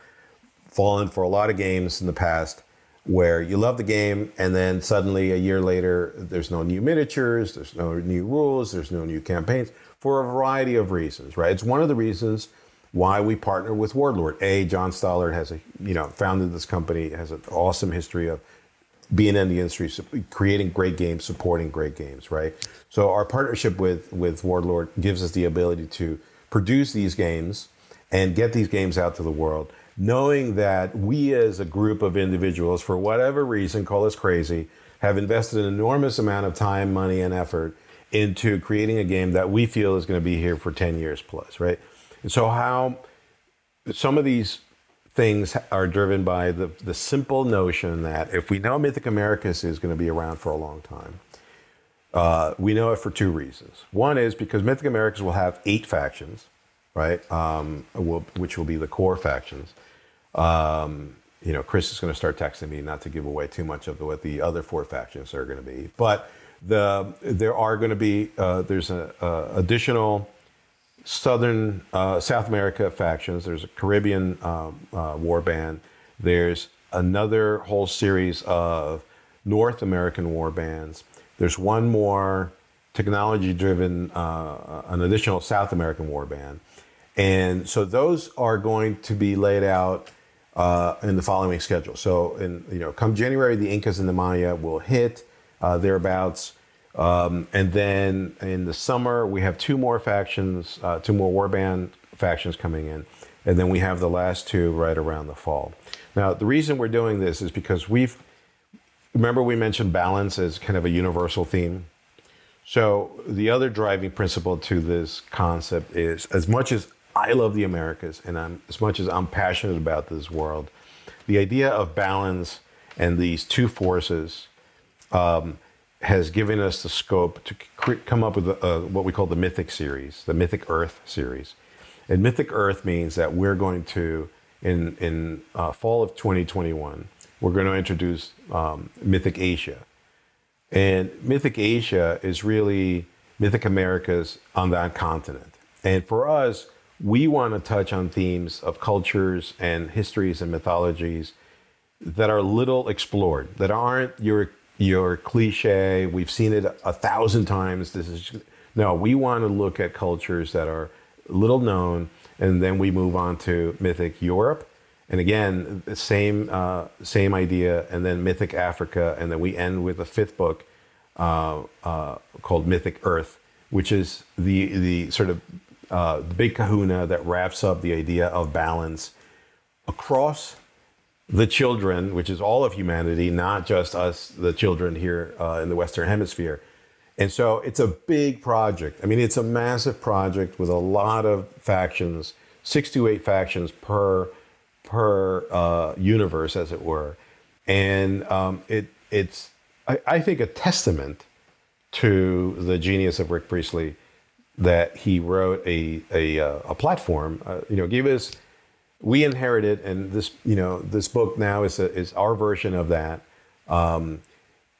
fallen for a lot of games in the past where you love the game and then suddenly a year later there's no new miniatures, there's no new rules, there's no new campaigns for a variety of reasons, right? It's one of the reasons why we partner with Warlord. A, John Stallard has a, you know, founded this company, has an awesome history of being in the industry, creating great games, supporting great games, right? So our partnership with with Warlord gives us the ability to produce these games and get these games out to the world, knowing that we as a group of individuals, for whatever reason, call us crazy, have invested an enormous amount of time, money, and effort into creating a game that we feel is going to be here for 10 years plus, right? And so how some of these things are driven by the, the simple notion that if we know Mythic Americas is going to be around for a long time, uh, we know it for two reasons. One is because Mythic Americas will have eight factions, right? Um, will, which will be the core factions. Um, you know, Chris is going to start texting me not to give away too much of what the other four factions are going to be, but the there are going to be uh, there's a, a additional Southern uh, South America factions. There's a Caribbean um, uh, war band. There's another whole series of North American war bands. There's one more technology-driven, uh, an additional South American war band, and so those are going to be laid out uh, in the following schedule. So, in you know, come January, the Incas and the Maya will hit uh, thereabouts. Um, and then in the summer, we have two more factions, uh, two more warband factions coming in. And then we have the last two right around the fall. Now, the reason we're doing this is because we've, remember we mentioned balance as kind of a universal theme? So the other driving principle to this concept is as much as I love the Americas and I'm, as much as I'm passionate about this world, the idea of balance and these two forces um, has given us the scope to cre- come up with a, a, what we call the Mythic series, the Mythic Earth series. And Mythic Earth means that we're going to, in, in uh, fall of 2021, we're going to introduce um, Mythic Asia. And Mythic Asia is really Mythic Americas on that continent. And for us, we want to touch on themes of cultures and histories and mythologies that are little explored, that aren't your your cliche. We've seen it a thousand times. This is no. We want to look at cultures that are little known and then we move on to Mythic Europe, and again the same uh, same idea, and then Mythic Africa, and then we end with a fifth book uh, uh, called Mythic Earth, which is the the sort of uh, big Kahuna that wraps up the idea of balance across the children, which is all of humanity, not just us, the children here uh, in the Western Hemisphere. And so it's a big project. I mean, it's a massive project with a lot of factions, six to eight factions per per uh, universe, as it were. And um, it it's I, I think a testament to the genius of Rick Priestley that he wrote a a, uh, a platform. Uh, you know, gave us we inherited, and this you know this book now is a, is our version of that. Um,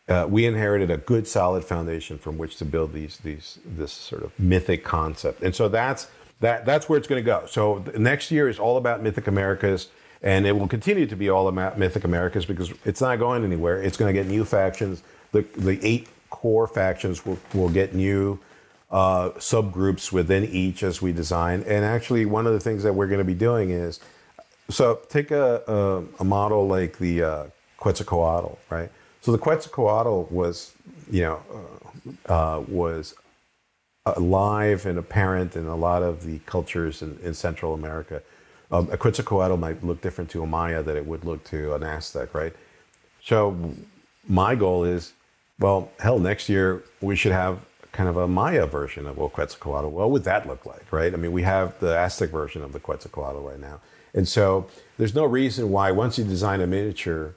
uh, we inherited a good solid foundation from which to build these these this sort of mythic concept, and so that's that that's where it's going to go. So next year is all about Mythic Americas, and it will continue to be all about Mythic Americas because it's not going anywhere. It's going to get new factions. The the eight core factions will will get new uh, subgroups within each as we design. And actually, one of the things that we're going to be doing is so take a, a, a model like the uh, Quetzalcoatl, right? So the Quetzalcoatl was, you know, uh, uh, was alive and apparent in a lot of the cultures in, in Central America. Um, a Quetzalcoatl might look different to a Maya than it would look to an Aztec, right? So my goal is, well, hell, next year we should have kind of a Maya version of a Quetzalcoatl. What would that look like, right? I mean, we have the Aztec version of the Quetzalcoatl right now. And so there's no reason why once you design a miniature,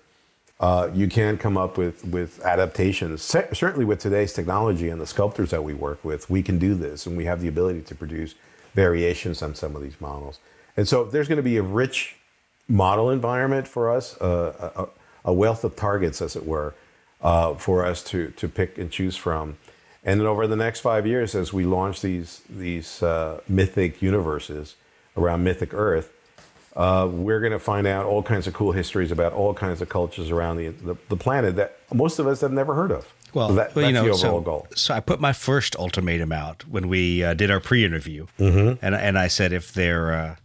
uh, you can't come up with, with adaptations. C- certainly with today's technology and the sculptors that we work with, we can do this and we have the ability to produce variations on some of these models. And so there's going to be a rich model environment for us, uh, a, a, wealth of targets, as it were, uh, for us to, to pick and choose from. And then over the next five years, as we launch these, these uh, mythic universes around Mythic Earth, uh, we're going to find out all kinds of cool histories about all kinds of cultures around the, the, the planet that most of us have never heard of. Well, so that, well, you know, the overall so, goal. So I put my first ultimatum out when we uh, did our pre-interview, Mm-hmm. and and I said if there uh,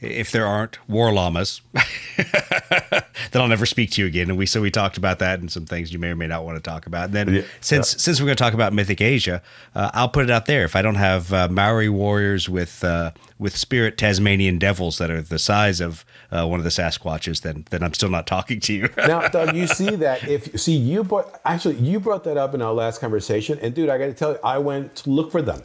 if there aren't war llamas, <laughs> then I'll never speak to you again. And we so we talked about that and some things you may or may not want to talk about. And then Yeah. since since we're going to talk about Mythic Asia, uh, I'll put it out there. If I don't have uh, Maori warriors with uh, with spirit Tasmanian devils that are the size of uh, one of the Sasquatches, then then I'm still not talking to you. <laughs> now, Doug, you see that if see you brought actually you brought that up in our last conversation, and dude, I got to tell you, I went to look for them.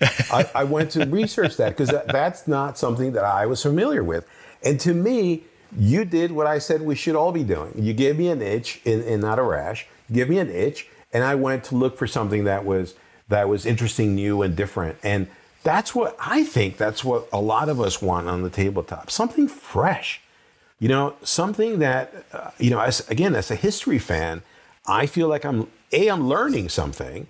I, I went to research that because that, that's not something that I was familiar with, and to me, you did what I said we should all be doing. You gave me an itch, and, and not a rash. Give me an itch, and I went to look for something that was that was interesting, new, and different, and. That's what I think. That's what a lot of us want on the tabletop. Something fresh you know something that uh, you know as again as a history fan i feel like i'm a i'm learning something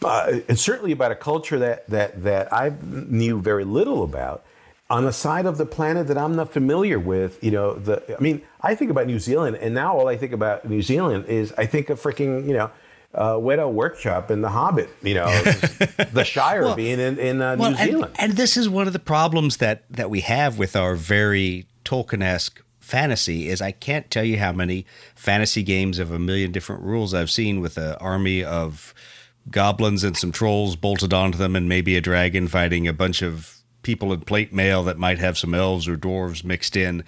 but and certainly about a culture that that that i knew very little about on a side of the planet that i'm not familiar with you know the i mean i think about new zealand and now all i think about new zealand is i think of freaking you know uh, Weta Workshop and The Hobbit, you know, <laughs> the Shire Well- being in, in uh, Well, New and- Zealand. And, this is one of the problems that that we have with our very Tolkien-esque fantasy is I can't tell you how many fantasy games of a million different rules I've seen with an army of goblins and some trolls bolted onto them and maybe a dragon fighting a bunch of people in plate mail that might have some elves or dwarves mixed in.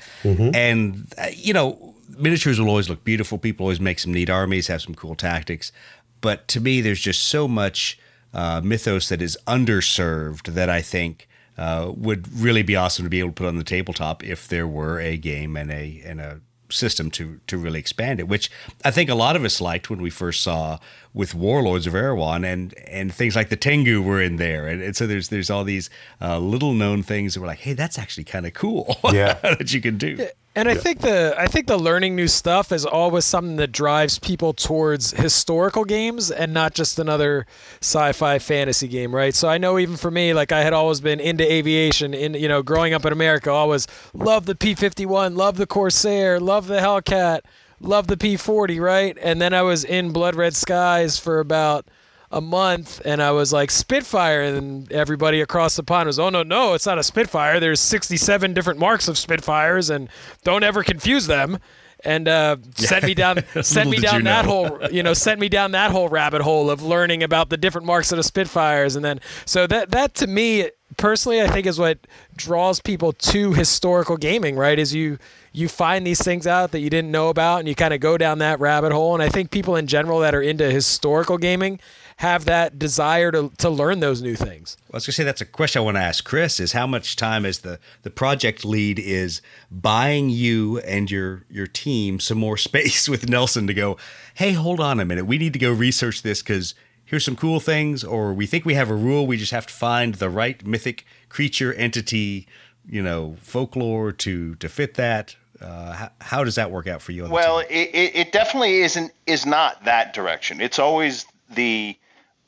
And uh, you know, miniatures will always look beautiful. People always make some neat armies, have some cool tactics. But to me, there's just so much uh, mythos that is underserved that I think uh, would really be awesome to be able to put on the tabletop if there were a game and a and a system to to really expand it, which I think a lot of us liked when we first saw with Warlords of Erewhon and and things like the Tengu were in there, and, and so there's there's all these uh, little known things that we're like, hey, that's actually kind of cool, <laughs> Yeah. that you can do. And I think the I think the learning new stuff is always something that drives people towards historical games and not just another sci-fi fantasy game, right? So I know even for me, like I had always been into aviation, in you know, growing up in America, always loved the P-51, loved the Corsair, loved the Hellcat, loved the P-40, right? And then I was in Blood Red Skies for about a month, and I was like Spitfire, and everybody across the pond was, oh no, no, it's not a Spitfire. There's 67 different marks of Spitfires, and don't ever confuse them. And uh, sent me down, <laughs> sent me down that know. whole, you know, sent me down that whole rabbit hole of learning about the different marks of the Spitfires, and then so that that to me personally, I think is what draws people to historical gaming. Right? Is you you find these things out that you didn't know about, and you kind of go down that rabbit hole. And I think people in general that are into historical gaming have that desire to to learn those new things. I was gonna say that's a question I want to ask Chris is how much time is the the project lead is buying you and your your team some more <laughs> space with Nelson to go, hey, hold on a minute, we need to go research this because here's some cool things, or we think we have a rule, we just have to find the right mythic creature entity, you know, folklore to to fit that. Uh, how, how does that work out for you? Well, it, it, it definitely isn't is not that direction. It's always the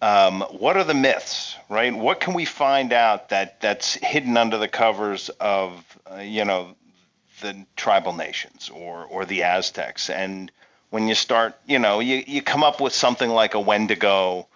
um, what are the myths, right? What can we find out that that's hidden under the covers of uh, you know the tribal nations or or the Aztecs? And when you start, you know, you, you come up with something like a Wendigo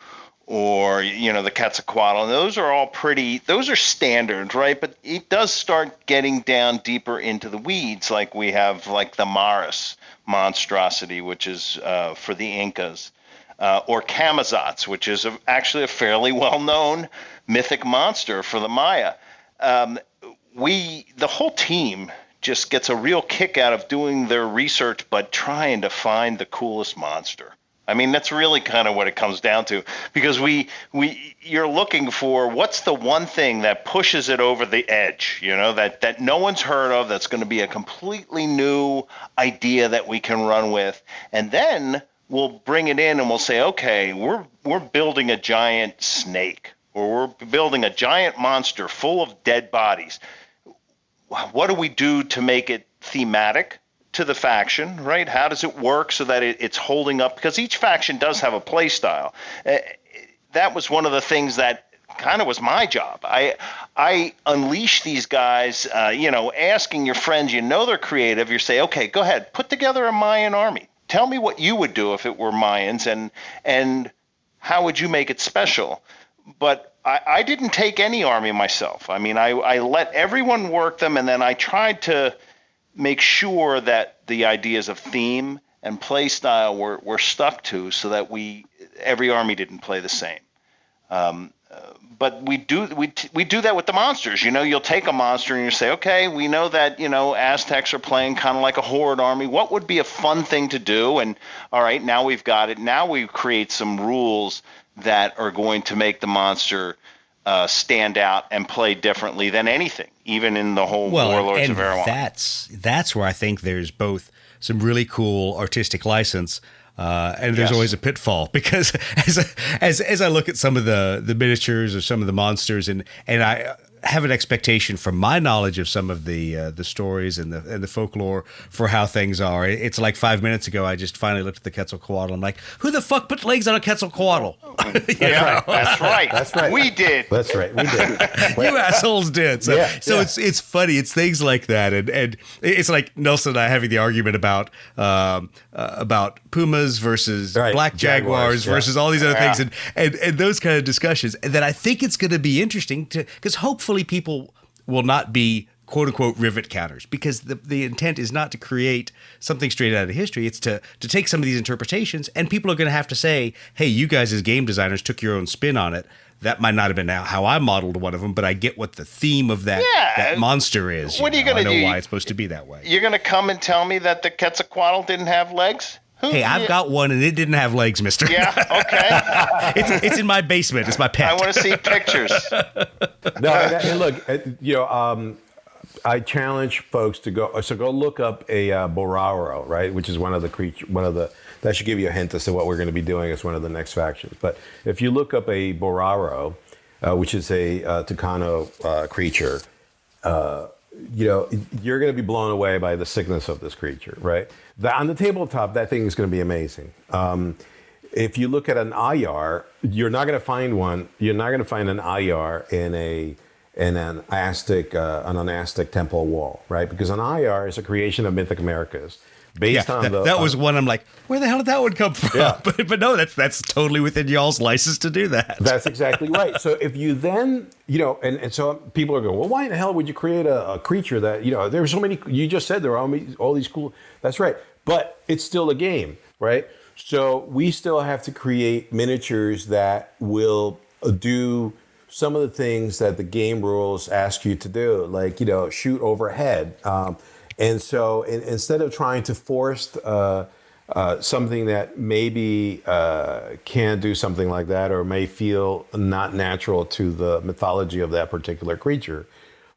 or you know the Quetzalcoatl, and those are all pretty. Those are standard, right? But it does start getting down deeper into the weeds, like we have like the Maris monstrosity, which is uh, for the Incas, uh, or Camazotz, which is a, actually a fairly well-known mythic monster for the Maya. Um, we, the whole team, just gets a real kick out of doing their research, but trying to find the coolest monster. I mean, that's really kind of what it comes down to, because we we you're looking for what's the one thing that pushes it over the edge, you know, that that no one's heard of, that's going to be a completely new idea that we can run with, and then we'll bring it in and we'll say, okay, we're we're building a giant snake, or we're building a giant monster full of dead bodies. What do we do to make it thematic to the faction, right? How does it work so that it, it's holding up? Because each faction does have a play style. Uh, that was one of the things that kind of was my job. I I unleash these guys, uh, you know, asking your friends, you know, they're creative. You say, okay, go ahead, put together a Mayan army. Tell me what you would do if it were Mayans, and and how would you make it special? But I, I didn't take any army myself. I mean, I, I let everyone work them, and then I tried to make sure that the ideas of theme and play style were, were stuck to so that we every army didn't play the same. Um, uh, but we do we, we do that with the monsters. You know, you'll take a monster and you say, okay, we know that you know Aztecs are playing kind of like a horde army. What would be a fun thing to do? And all right, now we've got it. Now we create some rules that are going to make the monster uh, stand out and play differently than anything, even in the whole Warlords and of Erewhon. that's that's where I think there's both some really cool artistic license. Uh, and there's Yes. always a pitfall <laughs> because as as as I look at some of the the miniatures or some of the monsters and and I have an expectation from my knowledge of some of the uh, the stories and the and the folklore for how things are. It's like five minutes ago I just finally looked at the Quetzalcoatl. I'm like, who the fuck put legs on a Quetzalcoatl? <laughs> yeah, that's right. That's right. We did. That's right. We did. <laughs> you assholes did. So, Yeah, so yeah. it's it's funny. It's things like that, and and it's like Nelson and I having the argument about um, uh, about pumas versus Right, black jaguars, jaguars, yeah. versus all these other Yeah. things, and, and and those kind of discussions. And that I think it's going to be interesting to because hopefully people will not be quote unquote rivet counters because the, the intent is not to create something straight out of history it's to to take some of these interpretations and people are going to have to say hey you guys as game designers took your own spin on it that might not have been how I modeled one of them, but I get what the theme of that Yeah. that monster is. What are you gonna I know do? why it's supposed to be that way. You're going to come and tell me that the Quetzalcoatl didn't have legs? Who, Hey, I've got one and it didn't have legs, Mister. Yeah, okay. <laughs> it's it's in my basement. It's my pet. I want to see pictures. <laughs> no, and, and look, uh, you know, um, I challenge folks to go. So go look up a uh, Boraro, right, which is one of the creature, one of the. That should give you a hint as to what we're going to be doing as one of the next factions. But if you look up a Boraro, uh, which is a uh, Tucano uh, creature, uh, you know, you're going to be blown away by the sickness of this creature, right? The, on the tabletop, that thing is going to be amazing. Um, if you look at an Ayar, you're not going to find one. You're not going to find an Ayar in a in an Aztec uh, an Aztec temple wall, right? Because an Ayar is a creation of Mythic Americas, based Yeah, on that, the that was one I'm like, where the hell did that one come from? Yeah. <laughs> but, but no, that's that's totally within y'all's license to do that. That's exactly right. So if you then, you know, and, and so people are going, well, why in the hell would you create a, a creature that, you know, there's so many, you just said there are all, these- all these cool, that's right. But it's still a game, right? So we still have to create miniatures that will uh, do some of the things that the game rules ask you to do, like, you know, shoot overhead. Um, and so in, instead of trying to force, uh, uh, something that maybe uh, can do something like that or may feel not natural to the mythology of that particular creature.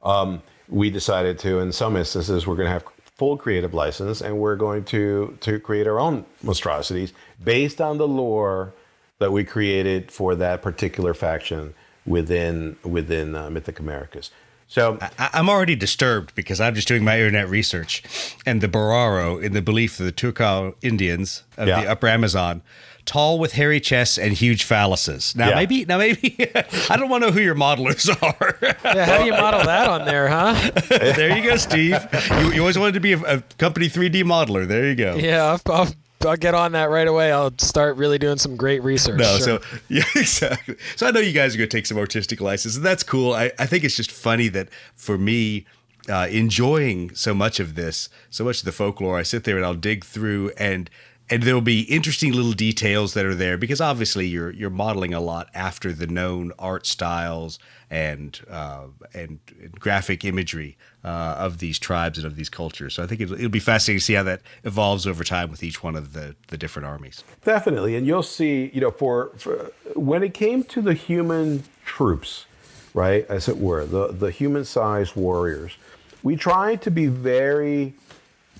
Um, we decided to, in some instances, we're going to have full creative license and we're going to to create our own monstrosities based on the lore that we created for that particular faction within within uh, Mythic Americas. So I, I'm already disturbed because I'm just doing my internet research, and the Boraro, in the belief of the Tucano Indians of Yeah. the Upper Amazon, tall with hairy chests and huge phalluses. Now Yeah. maybe, now maybe, <laughs> I don't want to know who your modelers <laughs> are. Yeah, how do you model that on there, huh? there you go, Steve. You, you always wanted to be a, a company 3D modeler. There you go. Yeah, I'll, I'll, I'll get on that right away. I'll start really doing some great research. No, Sure. so <laughs> yeah, exactly. So I know you guys are going to take some artistic license, and that's cool. I, I think it's just funny that for me, uh, enjoying so much of this, so much of the folklore, I sit there and I'll dig through and and there'll be interesting little details that are there because obviously you're you're modeling a lot after the known art styles and uh, and, graphic imagery uh, of these tribes and of these cultures. So I think it'll, it'll be fascinating to see how that evolves over time with each one of the the different armies. Definitely, and you'll see. You know, for, for when it came to the human troops, right, as it were, the the human-sized warriors, we tried to be very,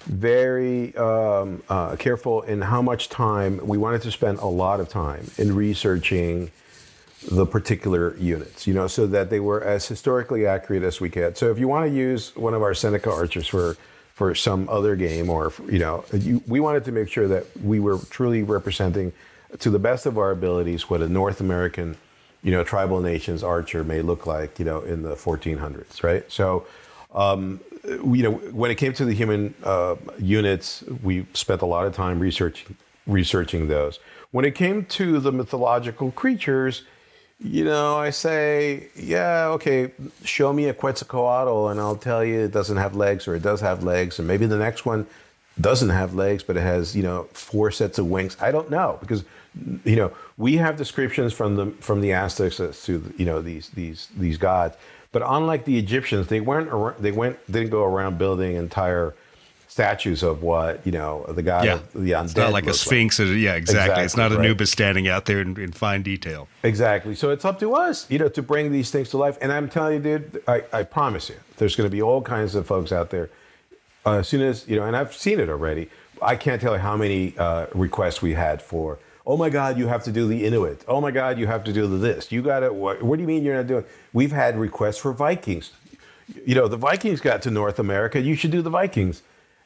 very um, uh, careful in how much time we wanted to spend. A lot of time in researching the particular units, you know, so that they were as historically accurate as we could. So if you want to use one of our Seneca archers for for some other game, or you know, you, we wanted to make sure that we were truly representing, to the best of our abilities, what a North American, you know, tribal nations archer may look like, you know, in the 1400s, right? So. Um, you know, when it came to the human uh, units, we spent a lot of time researching researching those. When it came to the mythological creatures, you know, I say, yeah, okay, show me a Quetzalcoatl, and I'll tell you it doesn't have legs, or it does have legs, and maybe the next one doesn't have legs, but it has, you know, four sets of wings. I don't know because, you know, we have descriptions from the from the Aztecs to you know these these these gods, but unlike the Egyptians, they weren't they went didn't go around building entire statues of what you know the god Yeah, of the undead. It's not like a sphinx. or- yeah, exactly. It's not right. Anubis standing out there in, in fine detail. Exactly. So it's up to us, you know, to bring these things to life. And I'm telling you, dude, I, I promise you, there's going to be all kinds of folks out there. Uh, as soon as you know, and I've seen it already. I can't tell you how many uh, requests we had for. Oh my God, you have to do the Inuit. Oh my God, you have to do the this. You got to. What, what do you mean you're not doing? We've had requests for Vikings. You know, the Vikings got to North America. You should do the Vikings.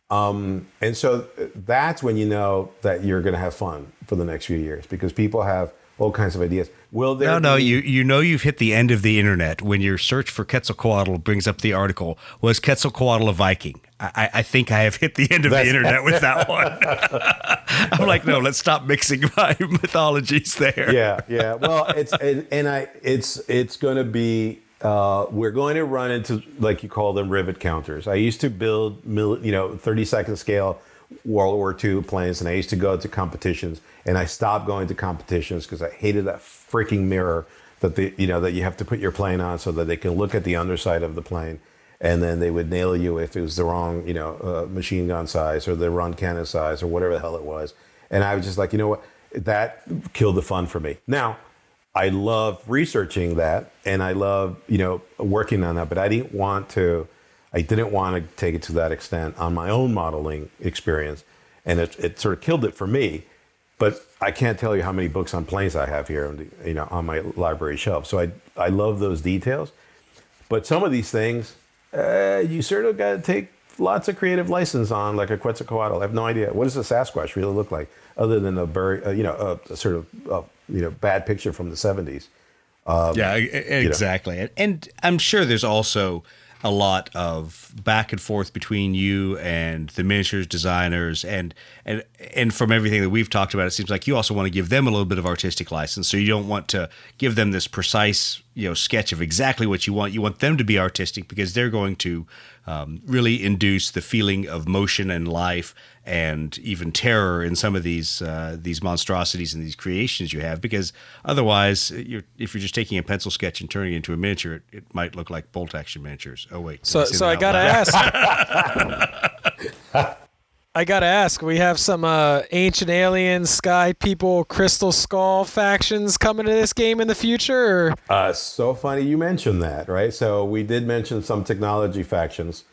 Um, and so that's when you know that you're going to have fun for the next few years because people have all kinds of ideas. Will there? No, no, be- you you know you've hit the end of the internet when your search for Quetzalcoatl brings up the article was Quetzalcoatl a Viking. I, I- think I have hit the end of the internet with that <laughs> one. <laughs> I'm like, no, let's stop mixing <laughs> my mythologies there. yeah, yeah. Well, it's and, and I it's it's going to be uh, we're going to run into like you call them rivet counters. I used to build you know 30 second scale World War II planes, and I used to go to competitions, and I stopped going to competitions because I hated that freaking mirror that the you know that you have to put your plane on so that they can look at the underside of the plane. And then they would nail you if it was the wrong, you know, uh, machine gun size or the wrong cannon size or whatever the hell it was. And I was just like, you know what, that killed the fun for me. Now, I love researching that and I love, you know, working on that, but I didn't want to I didn't want to take it to that extent on my own modeling experience. And it, it sort of killed it for me. But I can't tell you how many books on planes I have here, you know, on my library shelf. So I I love those details. But some of these things, uh, you sort of got to take lots of creative license on, like a Quetzalcoatl. I have no idea what does a Sasquatch really look like, other than a bur- uh, you know, a, a sort of you know bad picture from the '70s. yeah, e- e- exactly. And, and I'm sure there's also a lot of back and forth between you and the miniatures designers and and and from everything that we've talked about it seems like you also want to give them a little bit of artistic license so you don't want to give them this precise you know sketch of exactly what you want you want them to be artistic because they're going to um, really induce the feeling of motion and life and even terror in some of these uh, these monstrosities and these creations you have because otherwise you're, if you're just taking a pencil sketch and turning it into a miniature it, it might look like bolt action miniatures oh wait So, so I gotta ask. I gotta ask. We have some uh, ancient aliens, sky people, crystal skull factions coming to this game in the future. Or? Uh, so funny you mentioned that, right? So we did mention some technology factions.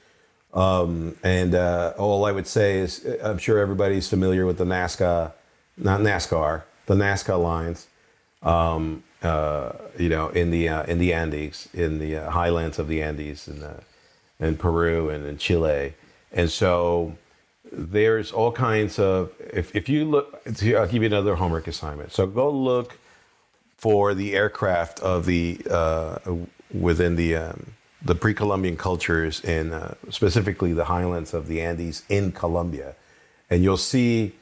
Um, and uh, all I would say is I'm sure everybody's familiar with the NASCAR, not NASCAR, the Nazca lines, um, uh, you know, in the, uh, in the Andes, in the uh, highlands of the Andes, in, uh, in Peru and in Chile. And so there's all kinds of, if, if you look, I'll give you another homework assignment. So go look for the aircraft of the uh, within the um, the pre-Columbian cultures in uh, specifically the highlands of the Andes in Colombia, and you'll see.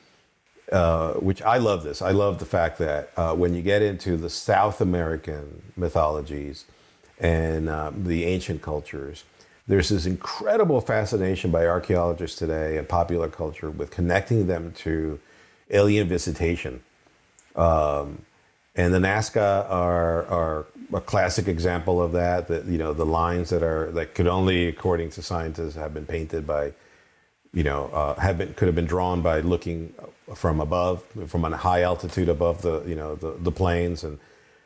Uh, which I love this. I love the fact that uh, when you get into the South American mythologies and uh, the ancient cultures, there's this incredible fascination by archaeologists today and popular culture with connecting them to alien visitation. Um, and the Nazca are, are a classic example of that. That you know the lines that are that could only, according to scientists, have been painted by, you know, uh, have been could have been drawn by looking from above, from a high altitude above the you know the, the plains, and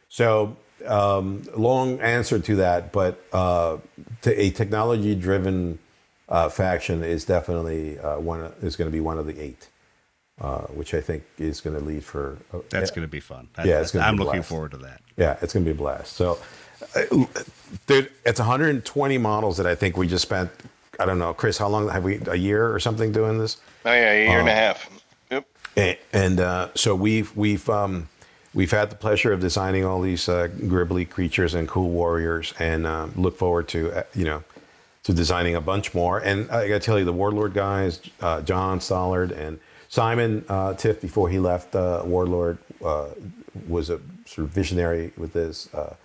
so um, long answer to that, but uh, to a technology-driven uh, faction is definitely uh, one is going to be one of the eight, uh, which I think is going to lead for. uh, that's going to be fun I, yeah, it's gonna I'm a looking blast. forward to that Yeah, it's going to be a blast. So, uh, dude, it's 120 models that I think we just spent. I don't know, Chris. How long have we? A year or something doing this? Oh yeah, a year and a half. Yep. And, and uh, so we've we've um, we've had the pleasure of designing all these uh, gribbly creatures and cool warriors, and uh, look forward to uh, you know to designing a bunch more. And I got to tell you, the Warlord guys, uh, John Stallard and Simon uh, Tiff, before he left uh, Warlord, uh, was a sort of visionary with this. Uh,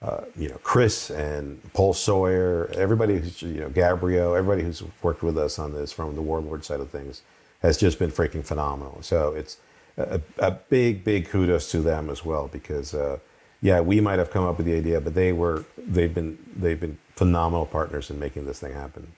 uh, you know, Chris and Paul Sawyer, everybody who's, you know, Gabriel, everybody who's worked with us on this from the Warlord side of things has just been freaking phenomenal. So it's a, a big, big kudos to them as well because, uh, yeah, we might have come up with the idea, but they were, they've been, they've been phenomenal partners in making this thing happen.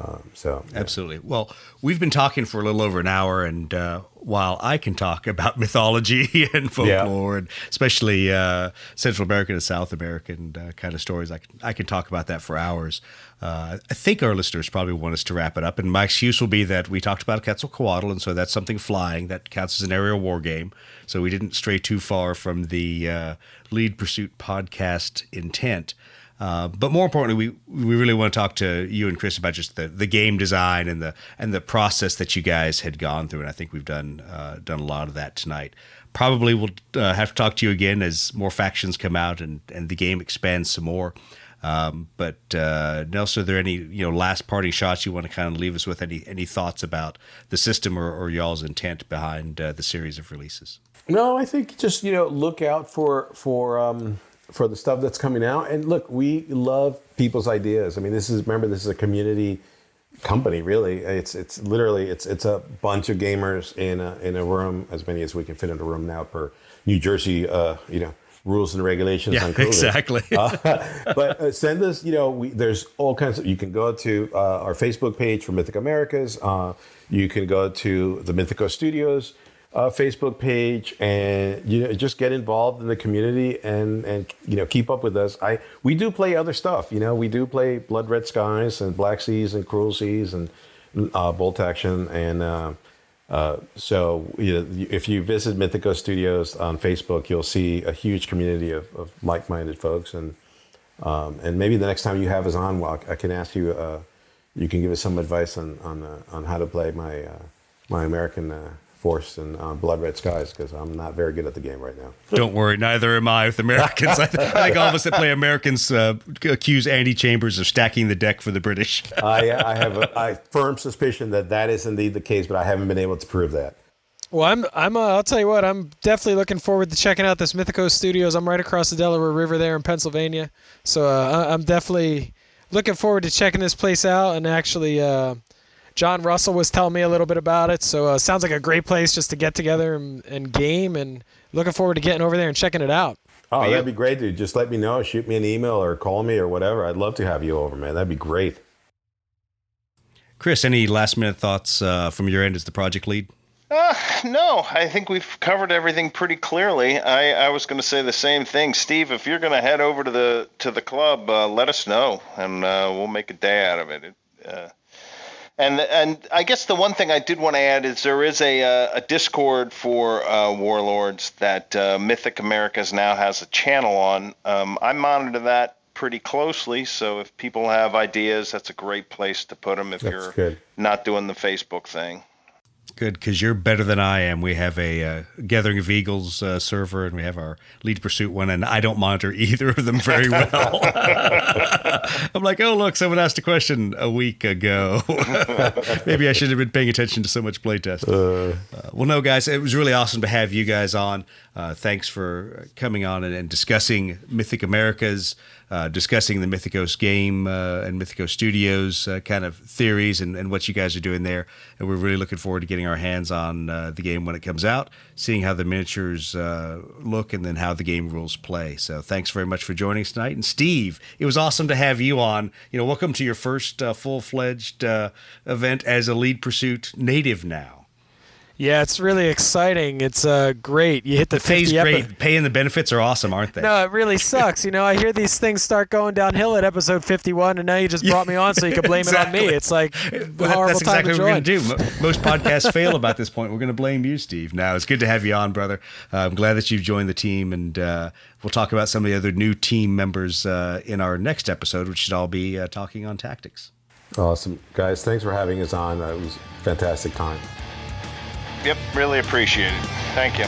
Um, so yeah. Absolutely. Well, we've been talking for a little over an hour, and uh, while I can talk about <laughs> mythology and folklore, and especially uh, Central American and South American uh, kind of stories, I can, I can talk about that for hours. Uh, I think our listeners probably want us to wrap it up, and my excuse will be that we talked about Quetzalcoatl, and so that's something flying that counts as an aerial war game. So we didn't stray too far from the uh, lead pursuit podcast intent. Uh, but more importantly, we we really want to talk to you and Chris about just the, the game design and the and the process that you guys had gone through, and I think we've done uh, done a lot of that tonight. Probably we'll uh, have to talk to you again as more factions come out and, and the game expands some more. Um, but uh, Nelson, are there any you know last parting shots you want to kind of leave us with? Any any thoughts about the system or, or y'all's intent behind uh, the series of releases? No, I think just you know look out for for um, for the stuff that's coming out. And look, we love people's ideas. I mean, this is remember this is a community company. Really, it's it's literally it's it's a bunch of gamers in a in a room, as many as we can fit in a room now per New Jersey, uh, you know, rules and regulations Yeah, on COVID. exactly. <laughs> but uh, send us, you know, we, there's all kinds of, you can go to uh, our Facebook page for Mythic Americas. Uh, you can go to the Mythicos Studios uh, Facebook page and, you know, just get involved in the community and, and, you know, keep up with us. I, we do play other stuff, you know, we do play Blood Red Skies and Black Seas and Cruel Seas and uh, Bolt Action. And, uh, uh, so you know, if you visit Mythicos Studios on Facebook, you'll see a huge community of, of like-minded folks, and um, and maybe the next time you have us on, well, I can ask you. Uh, you can give us some advice on on uh, on how to play my uh, my American Force and uh, Blood Red Skies because I'm not very good at the game right now. Don't worry, neither am I with Americans. <laughs> I, th- I think all of us that play Americans uh, accuse Andy Chambers of stacking the deck for the British. I, I have a I firm suspicion that that is indeed the case, but I haven't been able to prove that. Well, I'm I'm uh, I'll tell you what, I'm definitely looking forward to checking out this Mythicos Studios. I'm right across the Delaware River there in Pennsylvania, so uh, I- I'm definitely looking forward to checking this place out. And actually, uh, John Russell was telling me a little bit about it, so uh, sounds like a great place just to get together and, and game. And looking forward to getting over there and checking it out. Oh, that'd be great, dude. Just let me know. Shoot me an email or call me or whatever. I'd love to have you over, man. That'd be great. Chris, any last minute thoughts uh, from your end as the project lead? Uh, no, I think we've covered everything pretty clearly. I, I was going to say the same thing, Steve. If you're going to head over to the to the club, uh, let us know, and uh, we'll make a day out of it. it uh, and and I guess the one thing I did want to add is there is a uh, a Discord for uh, Warlords that uh, Mythic Americas now has a channel on. Um, I monitor that pretty closely, so if people have ideas, that's a great place to put them. If That's you're good. not doing the Facebook thing. Good, because you're better than I am. We have a uh, Gathering of Eagles uh, server, and we have our Lead Pursuit one, and I don't monitor <laughs> either of them very well. <laughs> I'm like, oh look, someone asked a question a week ago. <laughs> Maybe I should have been paying attention to so much playtest. Uh, well, no, guys, it was really awesome to have you guys on. Uh, thanks for coming on and, and discussing Mythic Americas, uh, discussing the Mythicos game uh, and Mythicos Studios uh, kind of theories and, and what you guys are doing there. And we're really looking forward to getting our hands on uh, the game when it comes out, seeing how the miniatures uh, look, and then how the game rules play. So thanks very much for joining us tonight. And Steve, it was awesome to have you on. You know, welcome to your first full fledged event as a Lead Pursuit native now. Yeah, it's really exciting. It's uh, great. You hit the, The pay's 50 epi- great. Pay and the benefits are awesome, aren't they? No, it really <laughs> sucks. You know, I hear these things start going downhill at episode 51, and now you just brought me on so you can blame it on me. It's like a <laughs> Well, horrible that's exactly time what to we're going to do. Most podcasts fail about this point. We're going to blame you, Steve. Now, it's good to have you on, brother. Uh, I'm glad that you've joined the team, and uh, we'll talk about some of the other new team members uh, in our next episode, which should all be uh, talking on tactics. Awesome, guys. Thanks for having us on. Uh, it was a fantastic time. Yep, really appreciate it. Thank you.